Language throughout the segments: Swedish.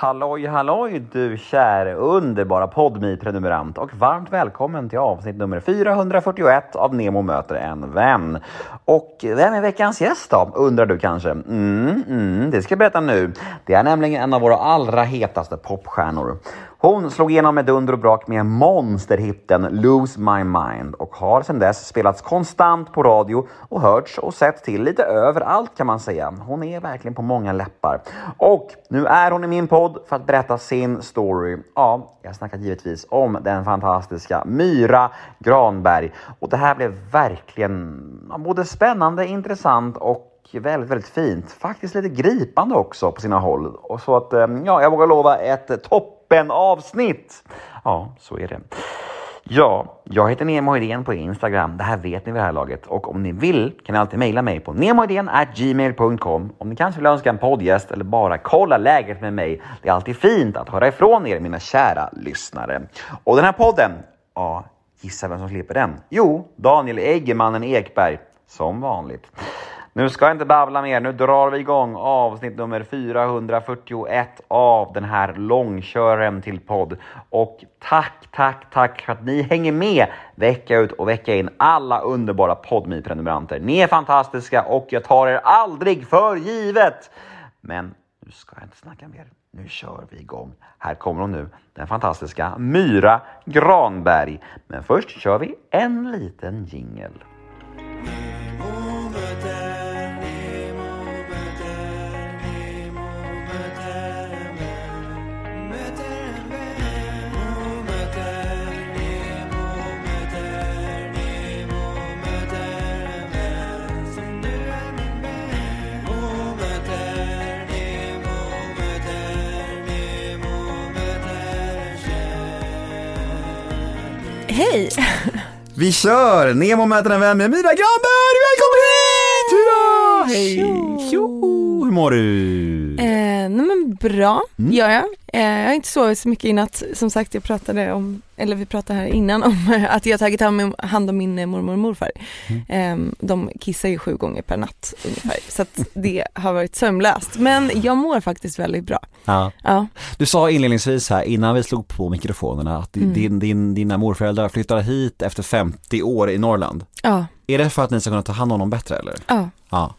Halloj halloj du käre underbara podmi prenumerant och varmt välkommen till avsnitt nummer 441 av Nemo möter en vän. Och vem är veckans gäst då, undrar du kanske? Mm, mm, det ska jag berätta nu. Det är nämligen en av våra allra hetaste popstjärnor. Hon slog igenom med dunder och brak med monsterhitten Lose My Mind och har sedan dess spelats konstant på radio och hörts och sett till lite överallt kan man säga. Hon är verkligen på många läppar. Och nu är hon i min podd för att berätta sin story. Ja, jag snackar givetvis om den fantastiska Myra Granberg. Och det här blev verkligen både spännande, intressant och väldigt, väldigt fint. Faktiskt lite gripande också på sina håll. Och så att, eh, ja, jag vågar lova ett toppen avsnitt. Ja, så är det. Ja, jag heter Nemo Idén på Instagram. Det här vet ni vid det här laget. Och om ni vill kan ni alltid mejla mig på gmail.com om ni kanske vill önska en poddgäst eller bara kolla läget med mig. Det är alltid fint att höra ifrån er, mina kära lyssnare. Och den här podden, ja, gissa vem som slipper den? Jo, Daniel Eggemannen Ekberg, som vanligt. Nu ska jag inte babbla mer, nu drar vi igång avsnitt nummer 441 av den här långkören till podd. Och tack, tack, tack för att ni hänger med vecka ut och vecka in, alla underbara PodMe prenumeranter. Ni är fantastiska och jag tar er aldrig för givet. Men nu ska jag inte snacka mer. Nu kör vi igång. Här kommer hon nu, den fantastiska Myra Granberg. Men först kör vi en liten jingel. Hej! Vi kör! Nemo möter en vän med Myra Granberg! Välkommen hit! Hurra! Hej! Tjo! Hur mår du? Eh, nej men bra, mm. gör jag. Eh, jag har inte sovit så mycket i natt. Som sagt, jag pratade om, eller vi pratade här innan om att jag tagit hand om min eh, mormor och morfar. Mm. Eh, de kissar ju sju gånger per natt ungefär. Så att det har varit sömnlöst. Men jag mår faktiskt väldigt bra. Ja. ja. Du sa inledningsvis här innan vi slog på mikrofonerna att mm. din, din, dina morföräldrar flyttade hit efter 50 år i Norrland. Ja. Är det för att ni ska kunna ta hand om dem bättre eller? Ja. ja.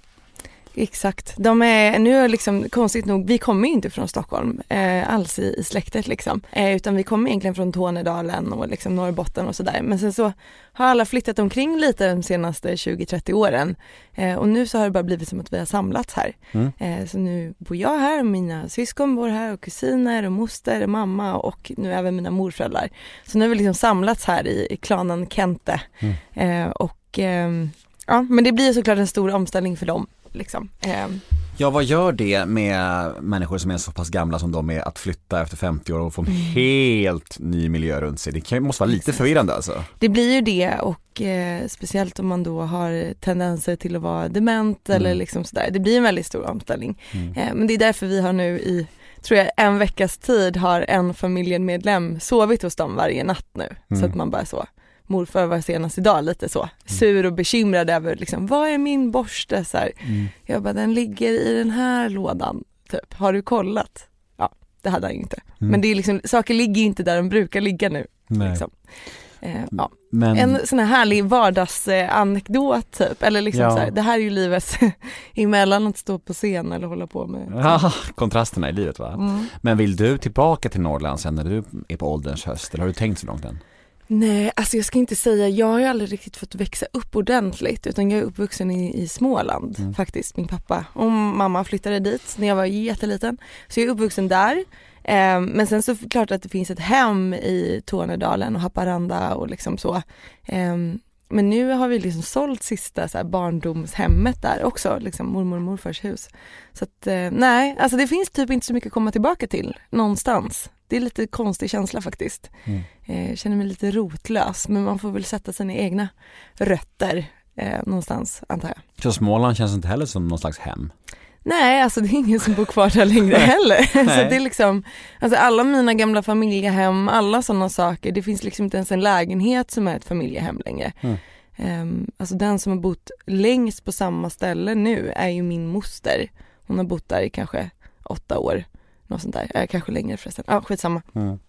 Exakt. De är, nu är liksom konstigt nog, vi kommer ju inte från Stockholm eh, alls i, i släktet liksom. Eh, utan vi kommer egentligen från Tornedalen och liksom Norrbotten och sådär. Men sen så har alla flyttat omkring lite de senaste 20-30 åren. Eh, och nu så har det bara blivit som att vi har samlats här. Mm. Eh, så nu bor jag här och mina syskon bor här och kusiner och moster och mamma och nu även mina morföräldrar. Så nu har vi liksom samlats här i, i klanen Kente. Mm. Eh, och ehm, ja, men det blir såklart en stor omställning för dem liksom. Ehm. Ja, vad gör det med människor som är så pass gamla som de är att flytta efter 50 år och få en mm. helt ny miljö runt sig? Det måste vara lite förvirrande alltså. Det blir ju det och eh, speciellt om man då har tendenser till att vara dement mm. eller liksom sådär. Det blir en väldigt stor omställning. Mm. Eh, men det är därför vi har nu i tror jag en veckas tid har en familjemedlem sovit hos dem varje natt nu. Så mm. att man bara så, morfar var senast idag lite så, mm. sur och bekymrad över liksom, vad är min borste? Så mm. Jag bara, den ligger i den här lådan, typ. Har du kollat? Ja, det hade han ju inte. Mm. Men det är liksom, saker ligger ju inte där de brukar ligga nu. Liksom. Eh, ja. Men... En sån här härlig vardagsanekdot typ, eller liksom ja. så här, det här är ju livets emellan att stå på scen eller hålla på med. Ja, kontrasterna i livet va. Mm. Men vill du tillbaka till Norrland sen när du är på ålderns höst eller har du tänkt så långt än? Nej, alltså jag ska inte säga, jag har ju aldrig riktigt fått växa upp ordentligt utan jag är uppvuxen i, i Småland mm. faktiskt. Min pappa och mamma flyttade dit när jag var jätteliten. Så jag är uppvuxen där. Eh, men sen så klart att det finns ett hem i Tornedalen och Haparanda och liksom så. Eh, men nu har vi liksom sålt sista så barndomshemmet där också, liksom mormor och morfars hus. Så att eh, nej, alltså det finns typ inte så mycket att komma tillbaka till någonstans det är lite konstig känsla faktiskt. Mm. Eh, känner mig lite rotlös men man får väl sätta sina egna rötter eh, någonstans antar jag. Så Småland känns inte heller som någon slags hem? Nej, alltså det är ingen som bor kvar där längre heller. så det är liksom, alltså alla mina gamla familjehem, alla sådana saker, det finns liksom inte ens en lägenhet som är ett familjehem längre. Mm. Um, alltså den som har bott längst på samma ställe nu är ju min moster. Hon har bott där i kanske åtta år något sånt där, eh, kanske längre förresten, ja skitsamma. Mm.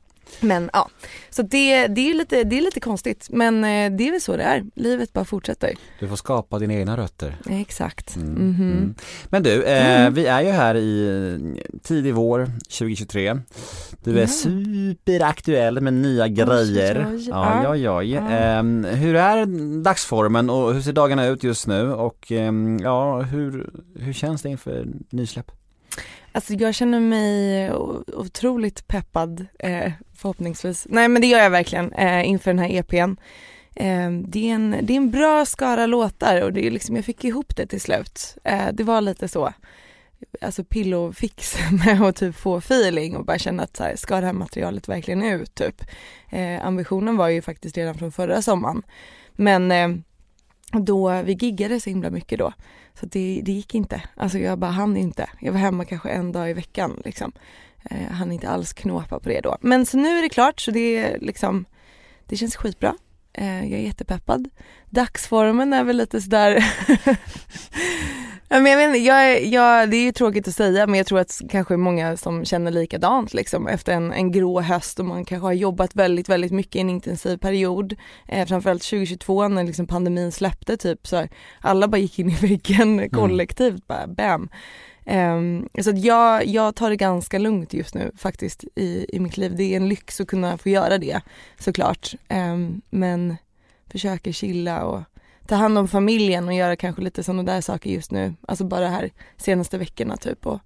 Men ja, så det, det, är lite, det är lite konstigt men eh, det är väl så det är, livet bara fortsätter. Du får skapa dina egna rötter. Exakt. Mm, Mhm. mm. Men du, eh, Mm. vi är ju här i eh, tidig vår 2023. Du är superaktuell med nya grejer. oj, ja. ja. Ja. Ehm, hur är dagsformen och hur ser dagarna ut just nu och ehm, ja, hur, hur känns det inför nysläpp? Alltså jag känner mig otroligt peppad eh, förhoppningsvis. Nej men det gör jag verkligen eh, inför den här EPn. Eh, det, är en, det är en bra skara låtar och det är liksom, jag fick ihop det till slut. Eh, det var lite så, alltså pillofix med att typ få feeling och bara känna att så här, ska det här materialet verkligen ut typ. Eh, ambitionen var ju faktiskt redan från förra sommaren. Men eh, då, vi giggade så himla mycket då. Så det, det gick inte. Alltså jag bara hann inte. Jag var hemma kanske en dag i veckan liksom. Eh, jag hann inte alls knåpa på det då. Men så nu är det klart så det är liksom, det känns skitbra. Eh, jag är jättepeppad. Dagsformen är väl lite sådär men jag vet inte, jag, jag, det är ju tråkigt att säga men jag tror att kanske många som känner likadant liksom efter en, en grå höst och man kanske har jobbat väldigt, väldigt mycket i en intensiv period. Eh, framförallt 2022 när liksom pandemin släppte typ så här, alla bara gick in i väggen kollektivt bara bam. Ehm, så jag, jag tar det ganska lugnt just nu faktiskt i, i mitt liv. Det är en lyx att kunna få göra det såklart. Ehm, men försöker chilla och ta hand om familjen och göra kanske lite sådana där saker just nu. Alltså bara här senaste veckorna typ och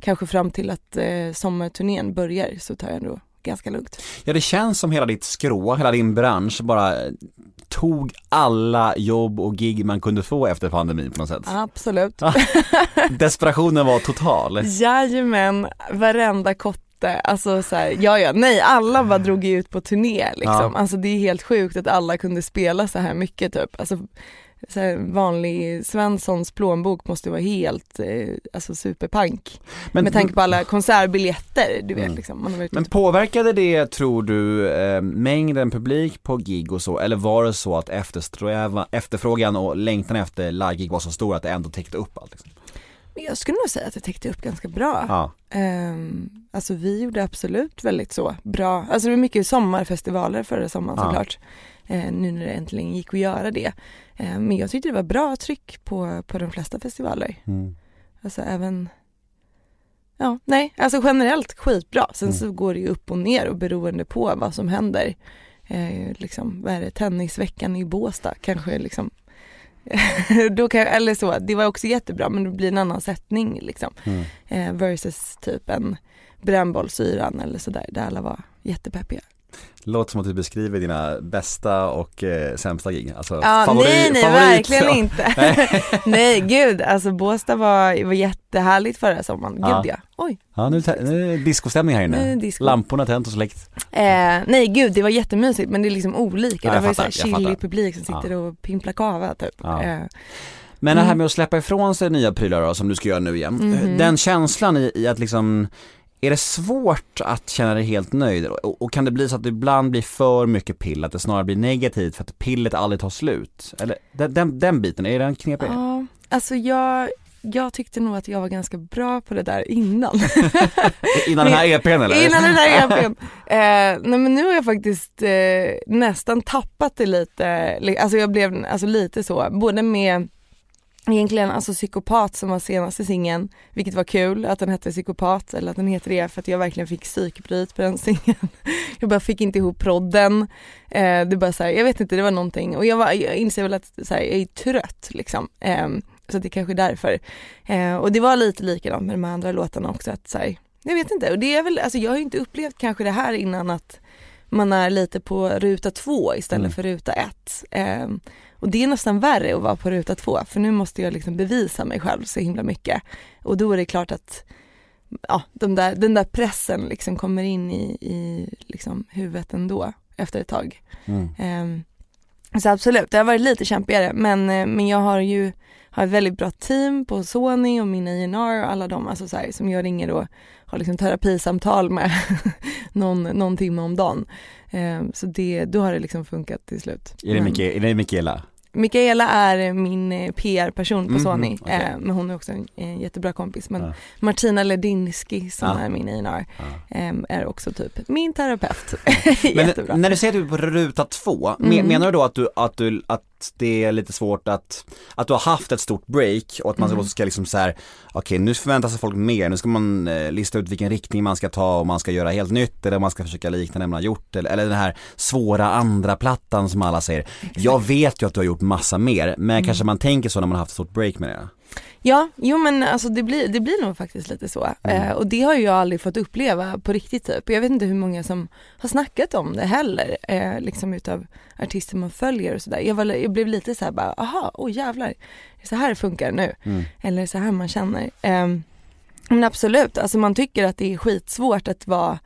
kanske fram till att eh, sommarturnén börjar så tar jag ändå ganska lugnt. Ja det känns som hela ditt skrå, hela din bransch bara tog alla jobb och gig man kunde få efter pandemin på något sätt. Absolut. Desperationen var total. Jajamän, varenda kotte, alltså så här, ja ja, nej alla bara drog ju ut på turné liksom. Ja. Alltså det är helt sjukt att alla kunde spela så här mycket typ. Alltså så här, vanlig Svenssons plånbok måste vara helt, eh, alltså superpank. Men, med tanke på alla konsertbiljetter, du vet Mm. liksom. Man har varit men påverkade det, tror du, eh, mängden publik på gig och så, eller var det så att eftersträva, efterfrågan och längtan efter live-gig var så stor att det ändå täckte upp allt? Liksom? Jag skulle nog säga att det täckte upp ganska bra. Ja. Ehm, alltså vi gjorde absolut väldigt så bra, alltså det var mycket sommarfestivaler förra sommaren Ja. såklart. Eh, nu när det äntligen gick att göra det. Eh, men jag tyckte det var bra tryck på, på de flesta festivaler. Mm. Alltså även, ja nej, alltså generellt skitbra. Sen Mm. så går det ju upp och ner och beroende på vad som händer. Eh, liksom, vad är det, tennisveckan i Båstad kanske liksom då kan, eller så, det var också jättebra men det blir en annan sättning liksom Mm. eh, versus typ en brännbollsyran eller sådär där alla var jättepeppiga. Låter som att du beskriver dina bästa och eh, sämsta gig. Alltså, Ja, favori- nej nej favorit- verkligen inte. nej gud, alltså Båstad var, var jättehärligt förra sommaren, gud Ja. ja. Oj. Ja, nu, nu är det discostämning här inne. disco. Lamporna tänt och släckt. Eh, nej gud det var jättemysigt men det är liksom olika. Ja, det var ju fattar, såhär jag chillig publik som sitter och pimplar kava typ. Ja. Eh, Men det här Mm. med att släppa ifrån sig nya prylar då, som du ska göra nu igen. Mhm. Den känslan i, i att liksom är det svårt att känna dig helt nöjd och, och kan det bli så att det ibland blir för mycket pill, att det snarare blir negativt för att pillet aldrig tar slut? Eller den, den, den biten, är den knepig? ja, alltså jag, jag tyckte nog att jag var ganska bra på det där innan. Innan den här EPn eller? Innan den här EPn. Eh, nej men nu har jag faktiskt eh, nästan tappat det lite, Li- alltså jag blev alltså lite så, både med Egentligen alltså psykopat som var senaste singeln, vilket var kul att den hette psykopat eller att den heter det för att jag verkligen fick psykbryt på den singeln. Jag bara fick inte ihop prodden. Eh, det bara så här, jag vet inte, det var någonting och jag, var, jag inser väl att så här, jag är trött liksom. Eh, så det är kanske är därför. Eh, och det var lite likadant med de andra låtarna också att så här, jag vet inte och det är väl, alltså jag har ju inte upplevt kanske det här innan att man är lite på ruta två istället Mm. för ruta ett. Och det är nästan värre att vara på ruta två för nu måste jag liksom bevisa mig själv så himla mycket. Och då är det klart att ja, de där, den där pressen liksom kommer in i, i liksom huvudet ändå efter ett tag. Mm. Ehm, så absolut, det har varit lite kämpigare men, eh, men jag har ju har ett väldigt bra team på Sony och min A&R och alla de alltså så här, som jag ringer och har liksom terapisamtal med någon, någon timme om dagen. Ehm, så det, då har det liksom funkat till slut. Är det, Mikaela, är det Mikaela? Mikaela är min eh, PR-person på Mhm, Sony, okej. eh, men hon är också en, en jättebra kompis. Men Ja. Martina Ledinski som Ja. är min A&R Ja. eh, är också typ min terapeut. Men när du säger att du är på ruta två, Mm. menar du då att du, att du, att det är lite svårt att, att du har haft ett stort break och att man Mm. ska liksom så här, okej nu förväntar sig folk mer, nu ska man eh, lista ut vilken riktning man ska ta och man ska göra helt nytt eller man ska försöka likna det man har gjort eller, eller den här svåra andra plattan som alla säger. Jag vet ju att du har gjort massa mer, men Mm. kanske man tänker så när man har haft ett stort break med det. Ja, jo men alltså det blir, det blir nog faktiskt lite så. Mm. Eh, och det har ju jag aldrig fått uppleva på riktigt typ. Jag vet inte hur många som har snackat om det heller, eh, liksom utav artister man följer och sådär. Jag, var- jag blev lite så här bara, aha, oj jävlar, är det så här funkar nu? Mm. Eller så här man känner. Ehm, men absolut, alltså man tycker att det är skitsvårt att vara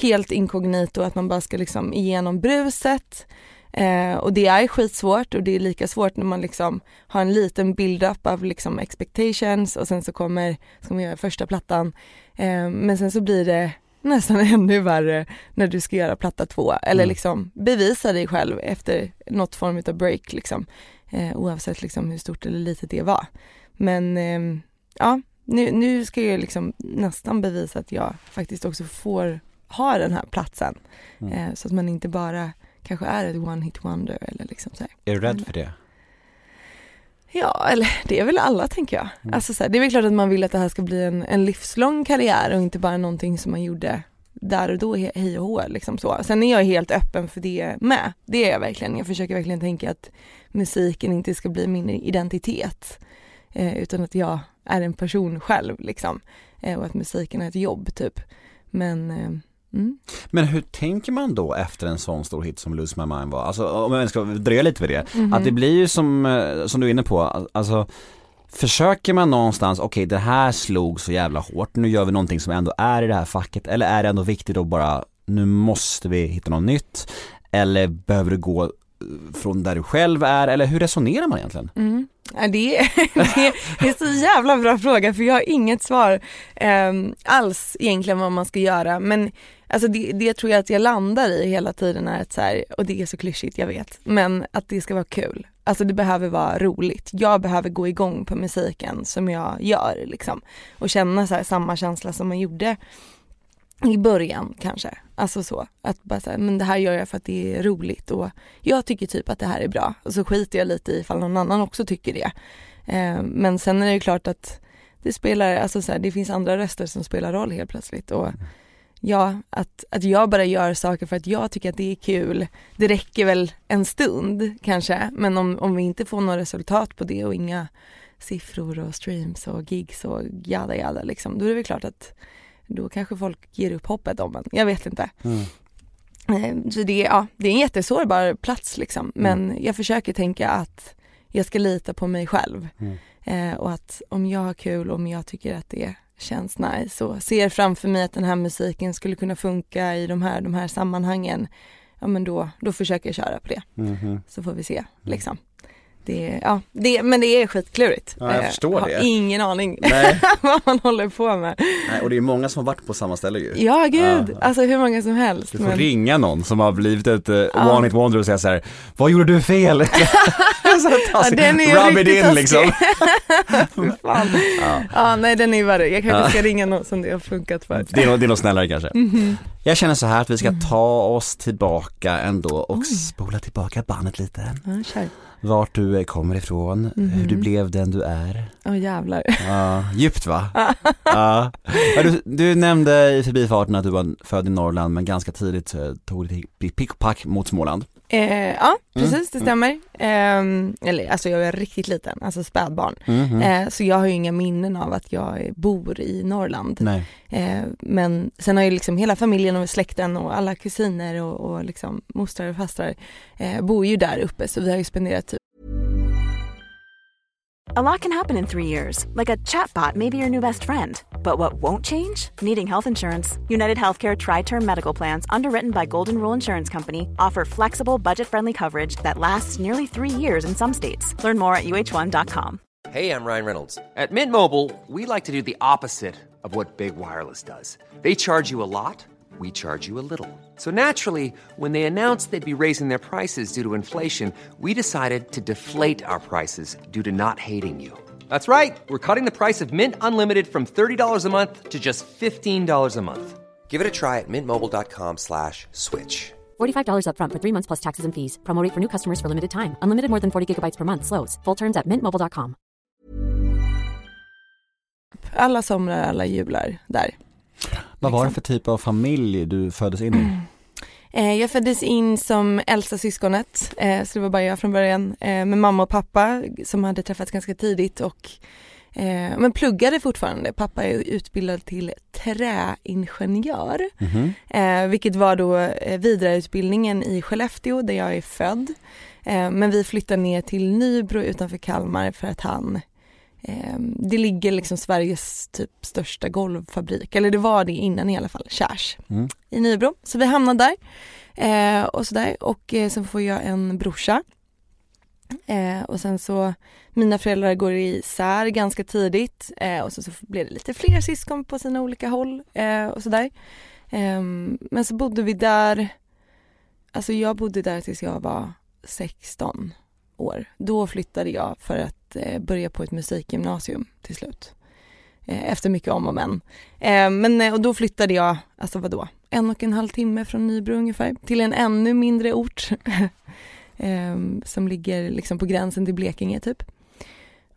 helt inkognito, att man bara ska liksom igenom bruset. Eh, och det är skitsvårt och det är lika svårt när man liksom har en liten build-up av liksom expectations och sen så kommer, ska man göra första plattan. Eh, men sen så blir det nästan ännu värre när du ska göra platta två eller Mm. liksom bevisa dig själv efter något form av break liksom. Eh, oavsett liksom hur stort eller litet det var. Men ehm, ja, nu, nu ska jag liksom nästan bevisa att jag faktiskt också får ha den här platsen. Mm. Eh, så att man inte bara kanske är ett one hit wonder eller liksom så här. Är du rädd för det? Ja, eller det är väl alla tänker jag. Mm. Alltså så här, det är väl klart att man vill att det här ska bli en, en livslång karriär och inte bara någonting som man gjorde där och då, he- hej och hå liksom så. Sen är jag helt öppen för det med. Det är jag verkligen. Jag försöker verkligen tänka att musiken inte ska bli min identitet. Eh, utan att jag är en person själv liksom. Eh, och att musiken är ett jobb typ. Men, eh, mm. Men hur tänker man då efter en sån stor hit som Lose My Mind var? Alltså om jag ska dröja lite vid det. Mhm. Att det blir ju som, eh, som du är inne på, alltså Försöker man någonstans, okej det här slog så jävla hårt, nu gör vi någonting som ändå är i det här facket, eller är det ändå viktigt att bara, nu måste vi hitta något nytt? Eller behöver du gå eh, från där du själv är, eller hur resonerar man egentligen? Mm. Det, är, det, är, så jävla bra fråga för jag har inget svar ehm, alls egentligen vad man ska göra men alltså det, det tror jag att jag landar i hela tiden är att så här, och det är så klyschigt jag vet, men att det ska vara kul. Alltså det behöver vara roligt. Jag behöver gå igång på musiken som jag gör liksom och känna så här, samma känsla som man gjorde i början kanske. Alltså så, att bara säga, men det här gör jag för att det är roligt och jag tycker typ att det här är bra och så skiter jag lite i ifall någon annan också tycker det. Eh, men sen är det ju klart att det spelar, alltså så här, det finns andra röster som spelar roll helt plötsligt och mm ja, att, att jag bara gör saker för att jag tycker att det är kul, det räcker väl en stund kanske, men om, om vi inte får något resultat på det och inga siffror och streams och gigs och jada jada liksom, då är det väl klart att då kanske folk ger upp hoppet om en. Jag vet inte. Eh, Så det, är- ja, det är en jättesårbar plats liksom. Men jag försöker tänka att jag ska lita på mig själv. Mm. Eh, och att om jag har kul, om jag tycker att det känns nice och ser framför mig att den här musiken skulle kunna funka i de här, de här sammanhangen. Ja men då, då försöker jag köra på det. Mhm. Så får vi se liksom. Det, ja, det, men det är skitklurigt. Ja, jag Eh, förstår har det. ingen aning vad man håller på med. Nej, och det är många som har varit på samma ställe ju. Ja gud, Ja. alltså hur många som helst. Du får men- ringa någon som har blivit ett uh, Ja. one hit wonder och säga så här: vad gjorde du fel? så ta Ja, sig- den är rub it in taskig. liksom. Ja. Ja nej den är värre, jag kanske Ja. ska ringa någon som det har funkat för. Det är, nog, det är nog snällare kanske. Mhm. Jag känner så här att vi ska Mm. ta oss tillbaka ändå och Oj. spola tillbaka bandet lite. Ja. Vart du eh, kommer ifrån, hur du Mhm. blev den du är. Åh jävlar. Ja, djupt va? ja. Ja, du, du nämnde i förbifarten att du var född i Norrland men ganska tidigt eh, tog till pick och pack mot Småland. Eh, ja Mm, precis, det stämmer. Ehm, eller alltså jag är riktigt liten, alltså spädbarn. Mhm. Eh, så jag har ju inga minnen av att jag bor i Norrland. Nej. Eh, men sen har ju liksom hela familjen och släkten och alla kusiner och, och liksom mostrar och fastrar eh, bor ju där uppe så vi har ju spenderat typ A lot can happen in three years, like a chatbot may be your new best friend. But what won't change? Needing health insurance. United Healthcare Tri Term Medical Plans, underwritten by Golden Rule Insurance Company, offer flexible, budget friendly coverage that lasts nearly three years in some states. Learn more at uh1.com. Hey, I'm Ryan Reynolds. At Mint Mobile, we like to do the opposite of what Big Wireless does. They charge you a lot, we charge you a little. So naturally, when they announced they'd be raising their prices due to inflation, we decided to deflate our prices due to not hating you. That's right. We're cutting the price of Mint Unlimited from $30 a month to just $15 a month. Give it a try at mintmobile.com slash switch. $45 upfront for three months plus taxes and fees. Promo rate for new customers for limited time. Unlimited more than 40 gigabytes per month. Slows. Full terms at mintmobile.com. Alla somrar, alla jular där. Vad var det för typ av familj du föddes in i? Eh, jag föddes in som äldsta syskonet, eh, så det var bara jag från början, eh, med mamma och pappa som hade träffats ganska tidigt och men pluggade fortfarande. Pappa är utbildad till träingenjör, Mhm. eh, vilket var då vidareutbildningen i Skellefteå där jag är född. Men vi flyttade ner till Nybro utanför Kalmar för att han eh, det ligger liksom Sveriges typ största golvfabrik, eller det var det innan i alla fall, Kärs Mm. i Nybro. Så vi hamnade där eh, och sådär och eh, sen får jag en brorsa. Eh, och sen så, mina föräldrar går isär ganska tidigt eh, och så, så blev det lite fler syskon på sina olika håll eh, och sådär. Ehm, men så bodde vi där, alltså jag bodde där tills jag var 16 år. Då flyttade jag för att Eh, börja på ett musikgymnasium till slut. Eh, efter mycket om och men. Eh, men och då flyttade jag, alltså vadå, en och en halv timme från Nybro ungefär, till en ännu mindre ort. som ligger liksom på gränsen till Blekinge typ.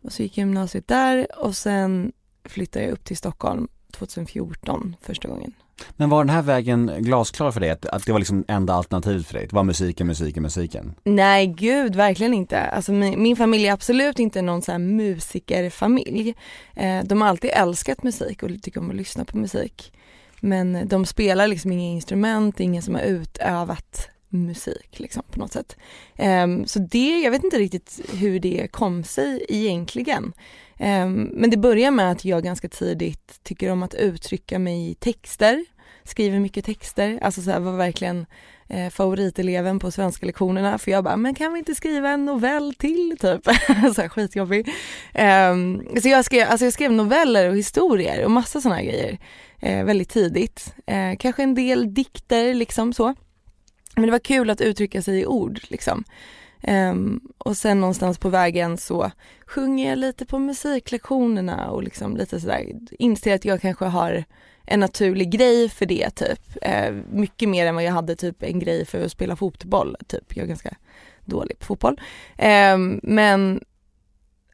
Och så gick jag gymnasiet där och sen flyttade jag upp till Stockholm 2014 första gången. Men var den här vägen glasklar för dig? Att, att det var liksom enda alternativet för dig? Det var musiken, musiken, musiken? Nej gud, verkligen inte. Alltså min, min familj är absolut inte någon så här musikerfamilj. Eh, de har alltid älskat musik och tycker om att lyssna på musik. Men de spelar liksom inga instrument, ingen som har utövat musik liksom på något sätt. Eh, så det, jag vet inte riktigt hur det kom sig egentligen. Ehm, men det börjar med att jag ganska tidigt tycker om att uttrycka mig i texter, skriver mycket texter, alltså så här var verkligen eh, favoriteleven på svenska lektionerna för jag bara, men kan vi inte skriva en novell till typ? så här skitjobbig. Ehm, så jag skrev, alltså jag skrev noveller och historier och massa sådana grejer eh, väldigt tidigt. Eh, kanske en del dikter liksom så. Men det var kul att uttrycka sig i ord liksom. Um, och sen någonstans på vägen så sjunger jag lite på musiklektionerna och liksom lite sådär, inser att jag kanske har en naturlig grej för det typ. Uh, mycket mer än vad jag hade typ en grej för att spela fotboll typ. Jag är ganska dålig på fotboll. Um, men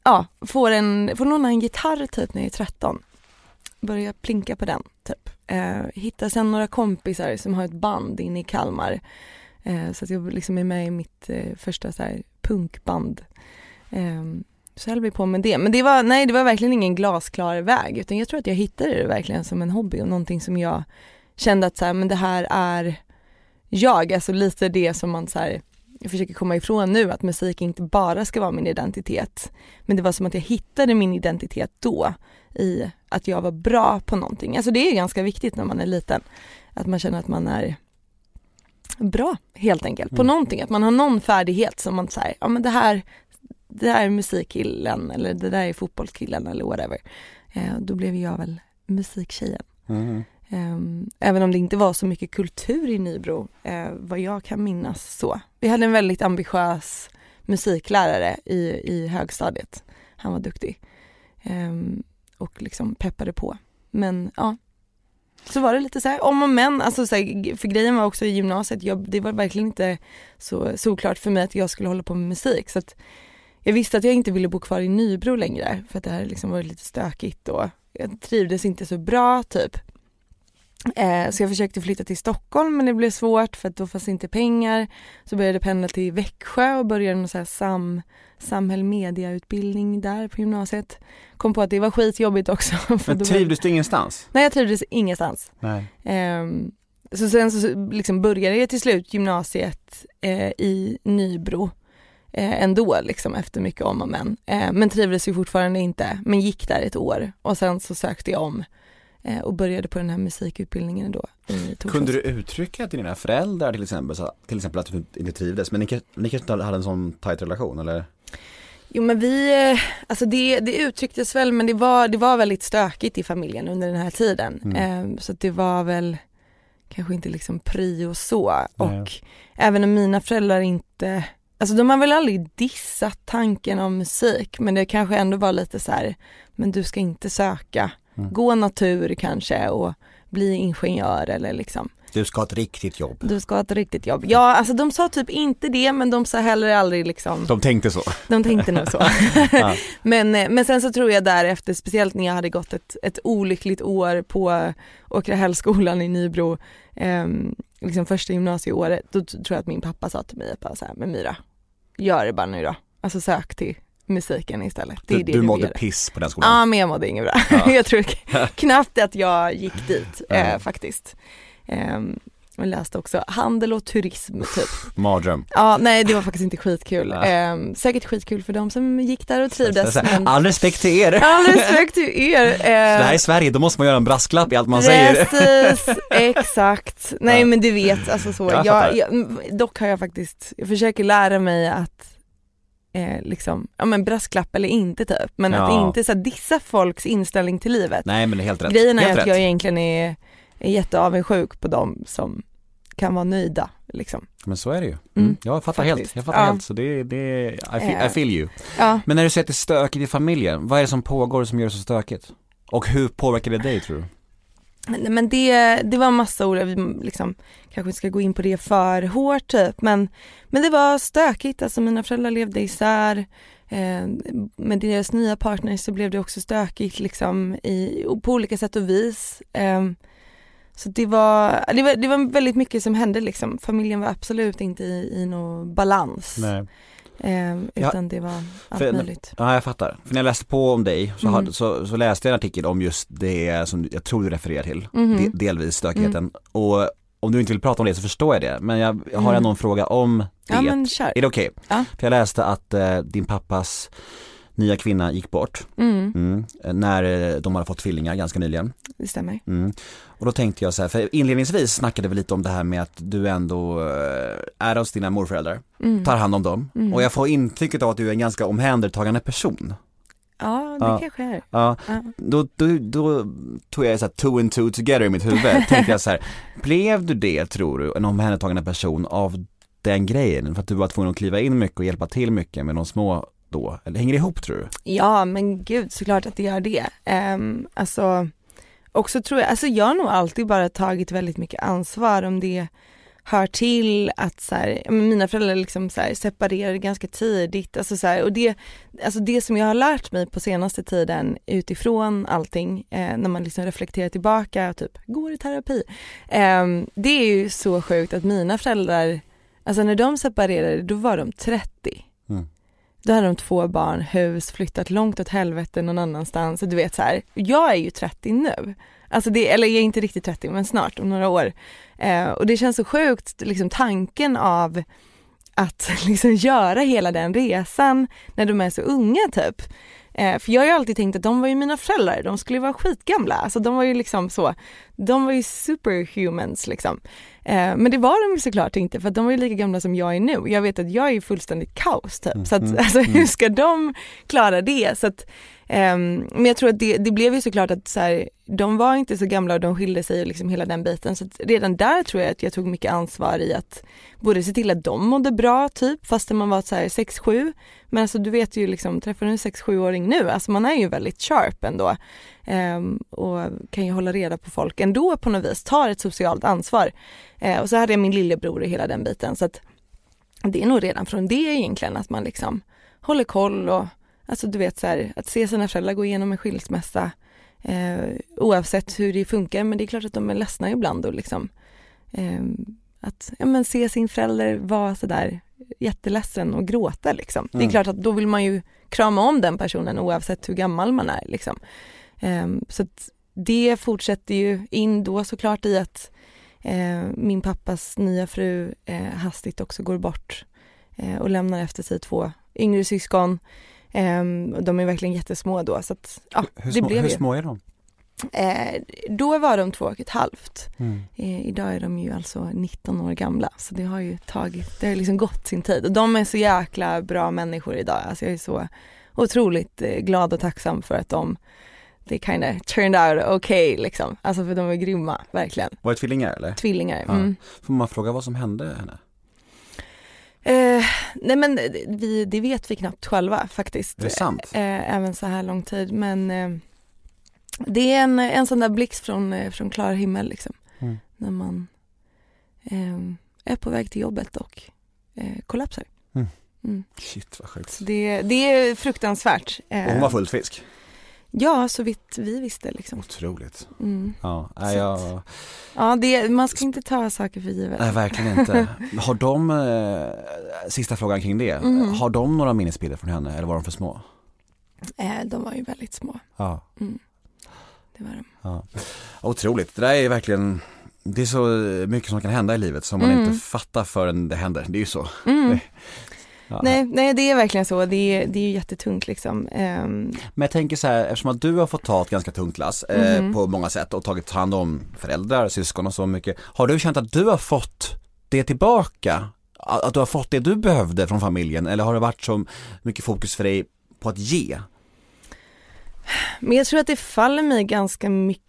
ja, får, en, får låna en gitarr typ när jag är 13. Börjar plinka på den typ. Uh, hittar sen några kompisar som har ett band inne i Kalmar. Eh, så att jag liksom är med i mitt eh, första så här, punkband. Eh, så höll vi på med det. Men det var, nej det var verkligen ingen glasklar väg utan jag tror att jag hittade det verkligen som en hobby och någonting som jag kände att så här, men det här är jag, alltså lite det som man så här, jag försöker komma ifrån nu, att musik inte bara ska vara min identitet. Men det var som att jag hittade min identitet då i att jag var bra på någonting. Alltså det är ganska viktigt när man är liten, att man känner att man är bra helt enkelt på Mm. någonting, att man har någon färdighet som man säger, ja men det här, det här är musikkillen eller det där är fotbollskillen eller whatever. Eh, då blev jag väl musiktjejen. Mm. Ehm, även om det inte var så mycket kultur i Nybro, eh, vad jag kan minnas så. Vi hade en väldigt ambitiös musiklärare i, i högstadiet. Han var duktig. Ehm, och liksom peppade på. Men ja, så var det lite så här om och men, alltså så här, för grejen var också i gymnasiet, jag, det var verkligen inte så såklart för mig att jag skulle hålla på med musik. Så att jag visste att jag inte ville bo kvar i Nybro längre för att det här liksom var lite stökigt och jag trivdes inte så bra typ. Eh, så jag försökte flytta till Stockholm men det blev svårt för att då fanns inte pengar. Så började jag pendla till Växjö och började någon så här sam, samhäll mediautbildning där på gymnasiet. Kom på att det var skitjobbigt också. Men trivdes du ingenstans? Nej jag trivdes ingenstans. Nej. Ehm, så sen så liksom började jag till slut gymnasiet eh, i Nybro eh, ändå liksom efter mycket om och men. Eh, men trivdes ju fortfarande inte, men gick där ett år och sen så sökte jag om eh, och började på den här musikutbildningen då. Kunde du uttrycka till dina föräldrar till exempel, så, till exempel att du inte trivdes, men ni, kanske- ni kanske inte hade en sån tajt relation eller? Jo men vi, eh, alltså det, det uttrycktes väl men det var, det var väldigt stökigt i familjen under den här tiden. Mm. Eh, så det var väl kanske inte liksom prio så. Nej. Och även om mina föräldrar inte, alltså de har väl aldrig dissat tanken om musik men det kanske ändå var lite så här, men du ska inte söka, Mm. gå natur kanske och bli ingenjör eller liksom, Du ska ha ett riktigt jobb. du ska ha ett riktigt jobb. Ja, alltså de sa typ inte det men de sa heller aldrig liksom, De tänkte så. de tänkte nog så. Ja. men, eh, men sen så tror jag därefter, speciellt när jag hade gått ett, ett olyckligt år på Åkrahällsskolan i Nybro, ehm, liksom första gymnasieåret, då tror jag att min pappa sa till mig att bara så här, men Myra, gör det bara nu då. Alltså sök till musiken istället. Det är Du, det du mådde piss på den skolan. Ja men jag mådde inget bra. Ja. jag tror knappt att jag gick dit eh, faktiskt. Ehm, och läste också handel och turism typ. Mardröm. Ja nej det var faktiskt inte skitkul. Ja. Ehm, säkert skitkul för de som gick där och trivdes. Så- så- men... All respekt till er. All respekt till er. Det här är Eh, Sverige, då måste man göra en brasklapp i allt man säger. Precis, exakt. Nej Ja. men du vet, alltså så. Jag Jag, jag, dock har jag faktiskt, jag försöker lära mig att eh, liksom, ja men brasklapp eller inte typ, men Ja. att inte så här, dissa folks inställning till livet. Nej men det är helt rätt. Grejen är helt att rätt. jag egentligen är, är jätteavundsjuk på dem som kan vara nöjda liksom. Men så är det ju. Mm. Jag fattar Faktiskt. helt, jag fattar Ja. helt. Så det, det, I feel, I Eh. feel you. Ja. Men när du säger att det är stökigt i familjen, vad är det som pågår som gör det så stökigt? Och hur påverkar det dig tror du? Men, det, det var massa ord, vi mm, liksom, kanske inte ska gå in på det för hårt typ, men, men det var stökigt, alltså mina föräldrar levde isär, eh, med deras nya partner så blev det också stökigt liksom i, på olika sätt och vis. Eh, så det var, det var, det var väldigt mycket som hände liksom, familjen var absolut inte i, i någon balans. Nej. Eh, Ja, utan det var allt för- möjligt. Ja jag fattar. För när jag läste på om dig så, Mm. hade, så, så läste jag en artikel om just det som jag tror du refererar till, Mhm. de, delvis stökigheten. Och om du inte vill prata om det så förstår jag det, men jag, jag har Mm. ändå en fråga om det. Ja men kör. Är det okej? Ja. För jag läste att eh, din pappas nya kvinna gick bort, Mm, mm, när eh, de hade fått tvillingar ganska nyligen. det stämmer. Mm. Och då tänkte jag så här, för inledningsvis snackade vi lite om det här med att du ändå eh, är hos dina morföräldrar, Mm. tar hand om dem Mm. och jag får intrycket av att du är en ganska omhändertagande person. Ja det Ja. kanske är. Ja, Ja. då, då, då tog jag så här two and two together i mitt huvud, tänkte jag så här, blev du det tror du, en omhändertagande person av den grejen? För att du var tvungen att kliva in mycket och hjälpa till mycket med de små då, eller hänger det ihop tror du? Ja men gud såklart att det gör det. Um, alltså också tror jag, alltså jag har nog alltid bara tagit väldigt mycket ansvar om det hör till att så här, mina föräldrar liksom så här, separerade ganska tidigt, alltså så här, och det, alltså det som jag har lärt mig på senaste tiden utifrån allting, eh, när man liksom reflekterar tillbaka och typ går i terapi, eh, det är ju så sjukt att mina föräldrar, alltså när de separerade då var de 30. Då hade de två barn, hus, flyttat långt åt helvete någon annanstans. Du vet så här, jag är ju 30 nu. Alltså det, eller jag är inte riktigt 30 men snart om några år. Eh, och det känns så sjukt, liksom tanken av att liksom göra hela den resan när de är så unga typ. Eh, för jag har ju alltid tänkt att de var ju mina föräldrar, de skulle vara skitgamla. Alltså de var ju liksom så, de var ju superhumans liksom. Eh, men det var de ju såklart inte för de var ju lika gamla som jag är nu. Jag vet att jag är ju fullständigt kaos typ. Så att, Mm, alltså, mm. hur ska de klara det? Så att, Um, men jag tror att det, det blev ju såklart att så här, de var inte så gamla och de skilde sig och liksom hela den biten. Så att redan där tror jag att jag tog mycket ansvar i att både se till att de mådde bra typ fastän man var så här 6-7. Men alltså du vet ju liksom, träffar du en 6-7-åring nu, alltså man är ju väldigt sharp ändå. Um, och kan ju hålla reda på folk ändå på något vis, tar ett socialt ansvar. Uh, och så hade jag min lillebror i hela den biten så att det är nog redan från det egentligen att man liksom håller koll och alltså du vet så här, att se sina föräldrar gå igenom en skilsmässa eh, oavsett hur det funkar men det är klart att de är ledsna ibland och liksom eh, att ja, men se sin förälder vara sådär jätteledsen och gråta liksom. Det är Mm. klart att då vill man ju krama om den personen oavsett hur gammal man är liksom. Eh, så att det fortsätter ju in då såklart i att eh, min pappas nya fru eh, hastigt också går bort eh, och lämnar efter sig två yngre syskon. Eh, och de är verkligen jättesmå då så att ja, Hur, det små, blev hur ju. små är de? Eh, då var de två och ett halvt. Mm. Eh, idag är de ju alltså 19 år gamla så det har ju tagit, det har liksom gått sin tid och de är så jäkla bra människor idag. Alltså jag är så otroligt eh, glad och tacksam för att de det kind of turned out okay liksom. Alltså för de är grymma, verkligen. Var det tvillingar eller? Tvillingar. Ja. Mm. Får man fråga vad som hände henne? Eh, nej men vi, det vet vi knappt själva faktiskt. Är det sant? Eh, även så här lång tid men eh, det är en, en sån där blixt från, eh, från klar himmel liksom. Mm. När man eh, är på väg till jobbet och eh, kollapsar. Mm. Mm. Shit vad sjukt. Det, det är fruktansvärt. Och hon var fullt frisk? Ja, så vitt vi visste liksom. Otroligt. Mm. Ja, Så jag, Ja, det, man ska inte ta saker för givet. nej verkligen inte. Har de, eh, sista frågan kring det, Mhm. har de några minnesbilder från henne eller var de för små? Eh, de var ju väldigt små. Ja. Mm. Det var de. Ja. Otroligt, det där är verkligen det är så mycket som kan hända i livet som man Mm. inte fattar förrän det händer, det är ju så. Mm. Ja. Nej, nej, det är verkligen så. Det är, det är ju jättetungt liksom. Ehm, Men jag tänker så här, eftersom att du har fått ta ett ganska tungt lass eh, Mhm. på många sätt och tagit hand om föräldrar, syskon och så mycket. Har du känt att du har fått det tillbaka? Att du har fått det du behövde från familjen eller har det varit så mycket fokus för dig på att ge? Men jag tror att det faller mig ganska mycket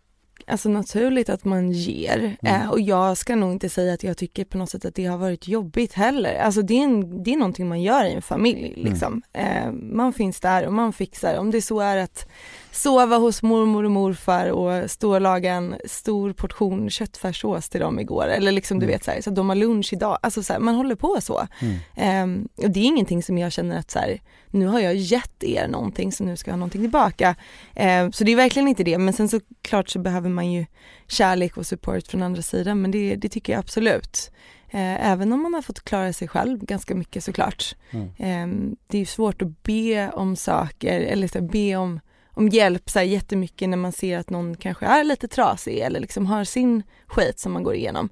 Alltså naturligt att man ger eh, och jag ska nog inte säga att jag tycker på något sätt att det har varit jobbigt heller. Alltså det är, en, det är någonting man gör i en familj liksom. Eh, man finns där och man fixar. Om det så är att sova hos mormor och morfar och stå och laga en stor portion köttfärssås till dem igår eller liksom du vet så, här, så att de har lunch idag. Alltså så här, man håller på så. Eh, och det är ingenting som jag känner att så här, nu har jag gett er någonting så nu ska jag ha någonting tillbaka. Eh, så det är verkligen inte det men sen så klart så behöver man ju kärlek och support från andra sidan men det, det tycker jag absolut. Eh, även om man har fått klara sig själv ganska mycket såklart. Eh, det är ju svårt att be om saker eller så be om, om hjälp så här, jättemycket när man ser att någon kanske är lite trasig eller liksom har sin skit som man går igenom.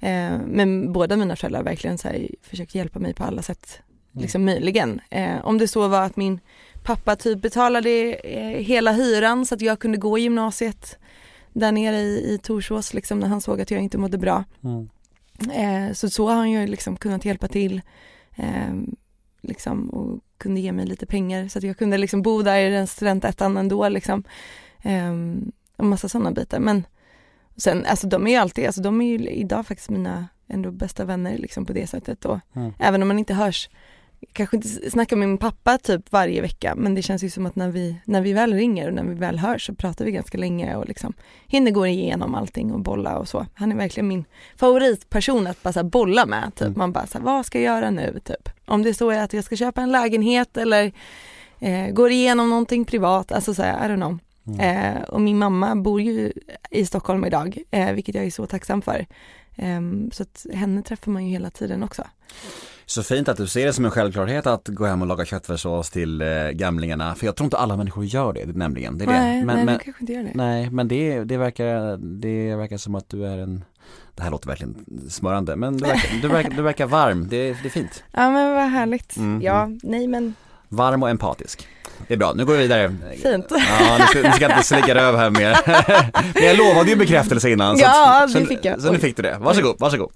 Eh, men båda mina föräldrar har verkligen så här, försökt hjälpa mig på alla sätt liksom möjligen. Eh, om det så var att min pappa typ betalade eh, hela hyran så att jag kunde gå i gymnasiet där nere i, i Torsås liksom när han såg att jag inte mådde bra. Eh, så så har han ju liksom kunnat hjälpa till eh, liksom och kunde ge mig lite pengar så att jag kunde liksom bo där i den studentettan ändå liksom. Eh, och massa sådana bitar men sen alltså de är ju alltid, alltså de är ju idag faktiskt mina ändå bästa vänner liksom på det sättet och Mm. även om man inte hörs kanske inte snackar med min pappa typ varje vecka men det känns ju som att när vi, när vi väl ringer och när vi väl hörs så pratar vi ganska länge och liksom hinner gå igenom allting och bolla och så. Han är verkligen min favoritperson att bara bolla med. Typ. Man bara så här, vad ska jag göra nu? Typ. Om det så är att jag ska köpa en lägenhet eller eh, går igenom någonting privat, alltså så här, I don't know. Eh, och min mamma bor ju i Stockholm idag, eh, vilket jag är så tacksam för. Ehm, så att henne träffar man ju hela tiden också. Så fint att du ser det som en självklarhet att gå hem och laga köttfärssås till eh, gamlingarna, för jag tror inte alla människor gör det, nämligen. Det är det. nej, men, nej, men, kanske inte gör det. nej, men det, det, verkar, det verkar som att du är en det här låter verkligen smörande, men du verkar, du verkar, du verkar varm, det, det är fint. Ja men vad härligt. Mhm. Ja, nej men Varm och empatisk. Det är bra, nu går vi vidare. Fint. Ja, nu ska, nu ska jag inte slicka röv här mer. Men jag lovade ju bekräftelse innan. Så Ja, så, det fick jag. Så nu fick du det. Varsågod, varsågod.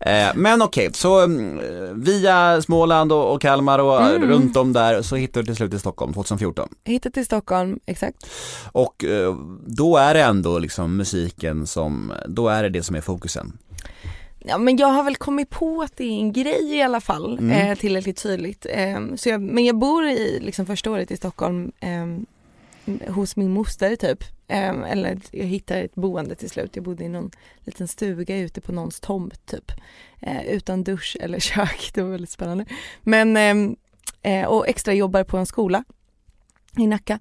Eh, men okej, så mm, via Småland och, och Kalmar och Mm. runt om där så hittade du till slut i Stockholm 2014. jag hittade till Stockholm, exakt. Och eh, då är det ändå liksom musiken som, då är det det som är fokusen. Ja men jag har väl kommit på att det är en grej i alla fall, Mm. eh, tillräckligt tydligt. Eh, så jag, men jag bor i liksom första året i Stockholm eh, hos min moster typ. Eh, eller jag hittade ett boende till slut. Jag bodde i någon liten stuga ute på någons tomt typ. Eh, utan dusch eller kök, det var väldigt spännande. Men, ehm, eh, och extra jobbar på en skola i Nacka.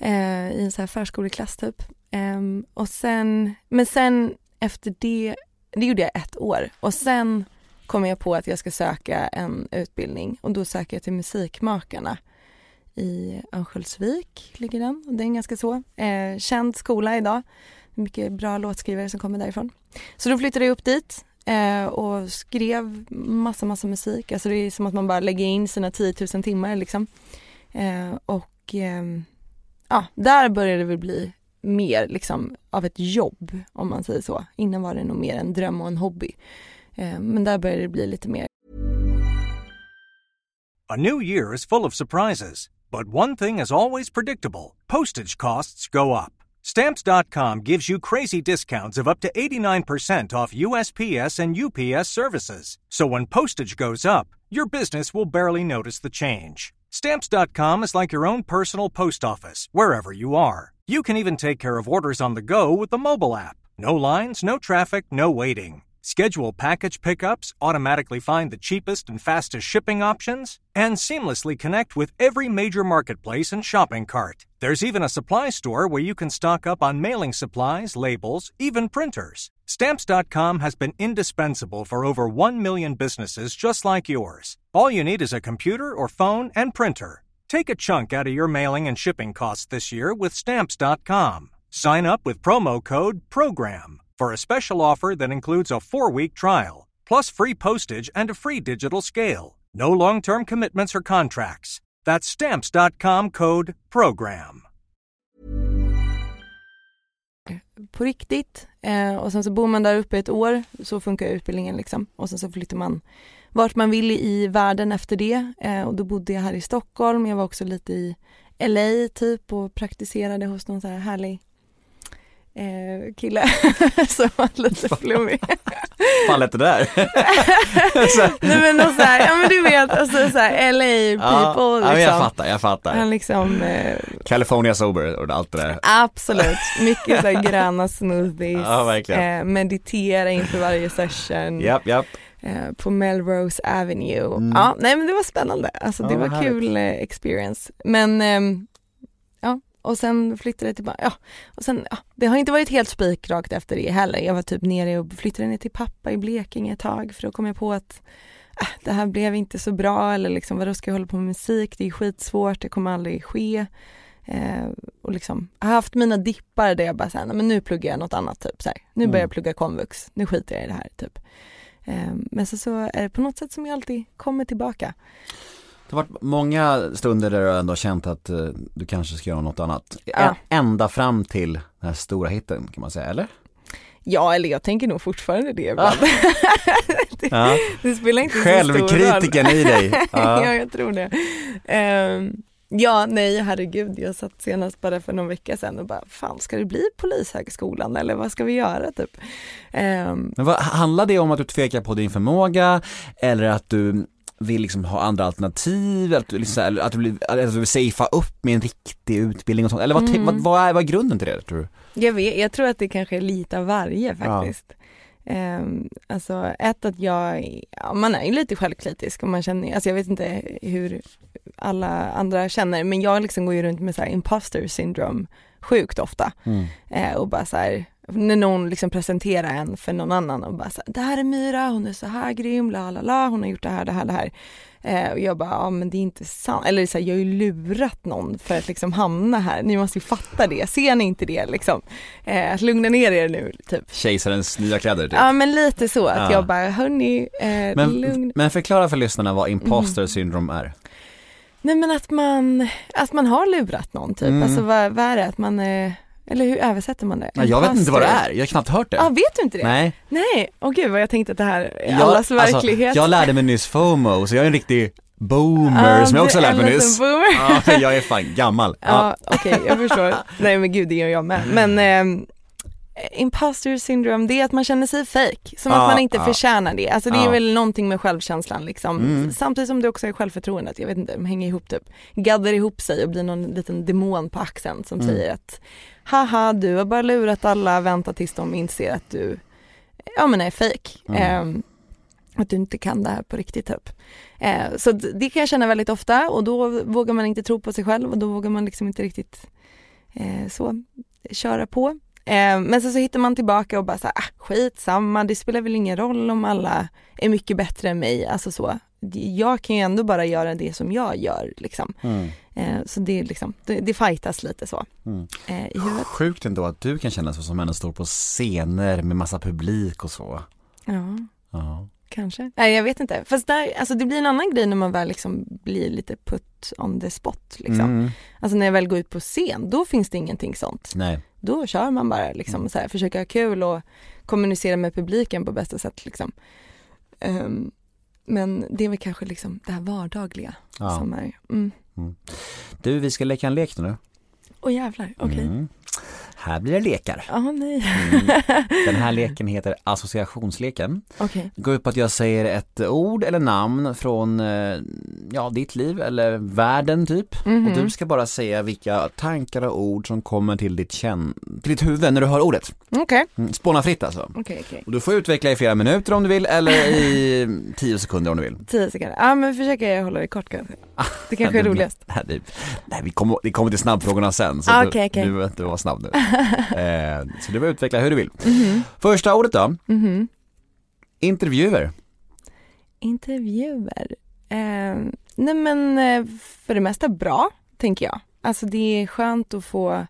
Eh, I en så här förskoleklass typ. Ehm, och sen, men sen efter det det gjorde jag ett år och sen kom jag på att jag ska söka en utbildning och då söker jag till Musikmakarna i Örnsköldsvik ligger den och det är en ganska så eh, känd skola idag. Mycket bra låtskrivare som kommer därifrån. Så då flyttade jag upp dit eh, och skrev massa, massa musik. Alltså det är som att man bara lägger in sina 10 000 timmar liksom. Eh, och eh, ja, där började det väl bli mer liksom av ett jobb om man säger så. Innan var det nog mer en dröm och en hobby. Eh, men där började det bli lite mer A new year is full of surprises, but one thing is always predictable postage costs go up. Stamps.com gives you crazy discounts of up to 89% off USPS and UPS services. So when postage goes up, your business will barely notice the change. Stamps.com is like your own personal post office, wherever you are. You can even take care of orders on the go with the mobile app. No lines, no traffic, no waiting. Schedule package pickups, automatically find the cheapest and fastest shipping options, and seamlessly connect with every major marketplace and shopping cart. There's even a supply store where you can stock up on mailing supplies, labels, even printers. Stamps.com has been indispensable for over 1 million businesses just like yours. All you need is a computer or phone and printer. Take a chunk out of your mailing and shipping costs this year with Stamps.com. Sign up with promo code PROGRAM for a special offer that includes a four week trial, plus free postage and a free digital scale. No long term commitments or contracts. That's Stamps.com code PROGRAM. på riktigt. Eh, och sen så bor man där uppe ett år, så funkar utbildningen liksom. Och sen så flyttar man vart man vill i världen efter det. Eh, och då bodde jag här i Stockholm, jag var också lite i LA typ och praktiserade hos någon så här härlig eh, kille som var lite flummig. fan lät det där? Nej men någon så här, ja men du vet, alltså så här LA people ja, liksom. ja, jag fattar, jag fattar. Han liksom eh, California sober och allt det där. Absolut, mycket så här gröna smoothies, Ja, verkligen. eh, meditera inför varje session. Japp, japp. Eh, på Melrose Avenue. Ja, nej men det var spännande. Alltså det Mm. Ja, var härligt. kul eh, experience. Men ehm, ja, och sen flyttade jag tillbaka. Ja, och sen, ja, det har inte varit helt spikrakt efter det heller. Jag var typ nere och flyttade ner till pappa i Blekinge ett tag för då kom jag på att äh, det här blev inte så bra eller liksom vadå ska jag hålla på med musik? Det är skitsvårt, det kommer aldrig ske. Eh, och liksom, jag har haft mina dippar där jag bara såhär, men nu pluggar jag något annat typ så här. Nu börjar jag plugga komvux, nu skiter jag i det här typ. Eh, men så, så är det på något sätt som jag alltid kommer tillbaka. Det har varit många stunder där du ändå har känt att eh, du kanske ska göra något annat. Ja. Ä- Ända fram till den här stora hitten kan man säga, eller? Ja, eller jag tänker nog fortfarande det ibland. det, Ja. det spelar inte så stor roll. Självkritiken i dig. ja, Ja. jag tror det. Ehm, ja, nej, herregud. Jag satt senast bara för någon vecka sedan och bara, fan ska det bli polishögskolan eller vad ska vi göra typ? Ehm, Men vad, handlar det om att du tvekar på din förmåga eller att du vill liksom ha andra alternativ, att du, liksom, eller att du, vill, att du vill safea upp med en riktig utbildning och sånt, eller vad, Mm. vad, vad, är, vad är grunden till det tror du? Jag, vet, jag tror att det kanske är lite av varje faktiskt. Ehm, alltså ett att jag, ja, man är ju lite självkritisk och man känner, alltså jag vet inte hur alla andra känner men jag liksom går ju runt med så här imposter syndrome sjukt ofta. Eh, och bara så här, när någon liksom presenterar en för någon annan och bara så här, det här är Myra, hon är så här grym, la la la, hon har gjort det här, det här, det här. Eh, och jag bara, ja men det är inte sant, eller så här, jag har ju lurat någon för att liksom hamna här, ni måste ju fatta det, ser ni inte det liksom? Eh, att lugna ner er nu, typ. Kejsarens nya kläder typ. Ja men lite så, att Ja. jag bara, hörni, eh, lugn. Men, men förklara för lyssnarna vad imposter Mm. syndrome är. Nej men att man, att man har lurat någon typ, Mm. alltså vad, vad är det, att man, eh, eller hur översätter man det? Nej, jag vet inte vad det är, jag har knappt hört det. Ja, vet du inte det? Nej. Nej, åh gud vad jag tänkte att det här är Jag- allas alltså, verklighet. jag lärde mig nyss FOMO, så jag är en riktig boomer Ja, som jag också lärt mig nyss. boomer. Ja, jag är fan gammal. Ja, okej, jag förstår. Nej men gud, det gör jag med. Men ehm, imposter syndrome, det är att man känner sig fake, som att man inte förtjänar det. Alltså det är väl någonting med självkänslan liksom. Mm. Samtidigt som det också är självförtroendet, jag vet inte, de hänger ihop typ, gaddar ihop sig och blir någon liten demon på axeln som Mm. säger att haha, du har bara lurat alla, vänta tills de inser att du, ja men är fake. Mm. Ehm, att du inte kan det här på riktigt typ. Eh, så det kan jag känna väldigt ofta och då vågar man inte tro på sig själv och då vågar man liksom inte riktigt eh, så köra på. Eh, men sen så hittar man tillbaka och bara så här, ah, skitsamma, det spelar väl ingen roll om alla är mycket bättre än mig, alltså så. Jag kan ju ändå bara göra det som jag gör liksom. Mm. Eh, så det är liksom, det, det fightas lite så Mm. eh, i huvudet. Sjukt ändå att du kan känna så som en står på scener med massa publik och så. Ja. Ja. Kanske. Nej jag vet inte. Fast där, alltså det blir en annan grej när man väl liksom blir lite put on the spot liksom. Mm. Alltså när jag väl går ut på scen, då finns det ingenting sånt. Nej. Då kör man bara liksom så här, försöker ha kul och kommunicera med publiken på bästa sätt liksom. Ehm, men det är väl kanske liksom det här vardagliga Ja. som är, mm. Du, vi ska leka en lek nu. Åh jävlar, okej. Mm. Här blir det lekar. Åh nej. Den här leken heter associationsleken. Det går ut på att jag säger ett ord eller namn från, eh, ja, ditt liv eller världen typ. Mhm. Och du ska bara säga vilka tankar och ord som kommer till ditt, känn, till ditt huvud när du hör ordet. Okej. Mm, Spåna fritt alltså. Okej, okej. Och du får utveckla i flera minuter om du vill eller i tio sekunder om du vill. Tio sekunder. Ja men försöker jag hålla det kort kanske. Det kanske är roligast. Nej, det, nej vi kommer, vi kommer till snabbfrågorna sen så Ah, du, okej. du inte vara snabb nu. eh, så du får utveckla hur du vill. Mhm. Första ordet då, Mhm. intervjuer. Intervjuer. Eh, nej men eh, för det mesta bra, tänker jag. Alltså det är skönt att få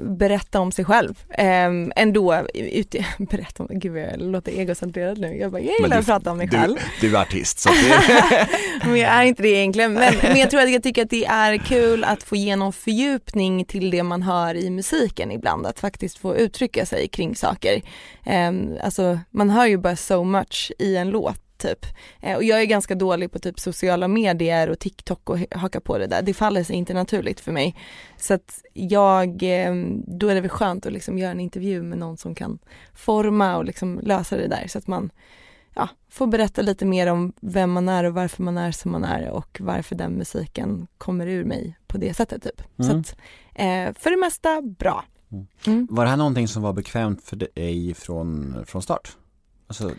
berätta om sig själv. Eh, ändå, ut, berätta om, gud jag låter egocentrerad nu. Jag bara, jag gillar du- att prata om mig själv. Du, du är artist så det, men jag är inte det egentligen. Men, men jag tror att jag tycker att det är kul att få ge någon fördjupning till det man hör i musiken ibland. Att faktiskt få uttrycka sig kring saker. Um, alltså man hör ju bara so much i en låt typ. Eh, och jag är ganska dålig på typ sociala medier och TikTok och ha- haka på det där. Det faller sig inte naturligt för mig. Så att jag, ehm, då är det väl skönt att liksom göra en intervju med någon som kan forma och liksom lösa det där så att man ja, får berätta lite mer om vem man är och varför man är som man är och varför den musiken kommer ur mig på det sättet typ. Så Mm. att, eh, för det mesta bra. Mm. Mm. var det här någonting som var bekvämt för dig från, från start? Alltså,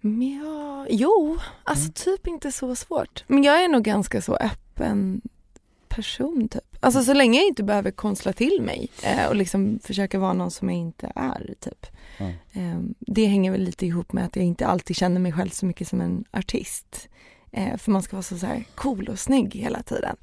ja, jo, alltså Mm. typ inte så svårt. Men jag är nog ganska så öppen person typ. Alltså så länge jag inte behöver konstla till mig eh, och liksom försöka vara någon som jag inte är typ. Mm. Eh, det hänger väl lite ihop med att jag inte alltid känner mig själv så mycket som en artist. Eh, för man ska vara så, så här cool och snygg hela tiden.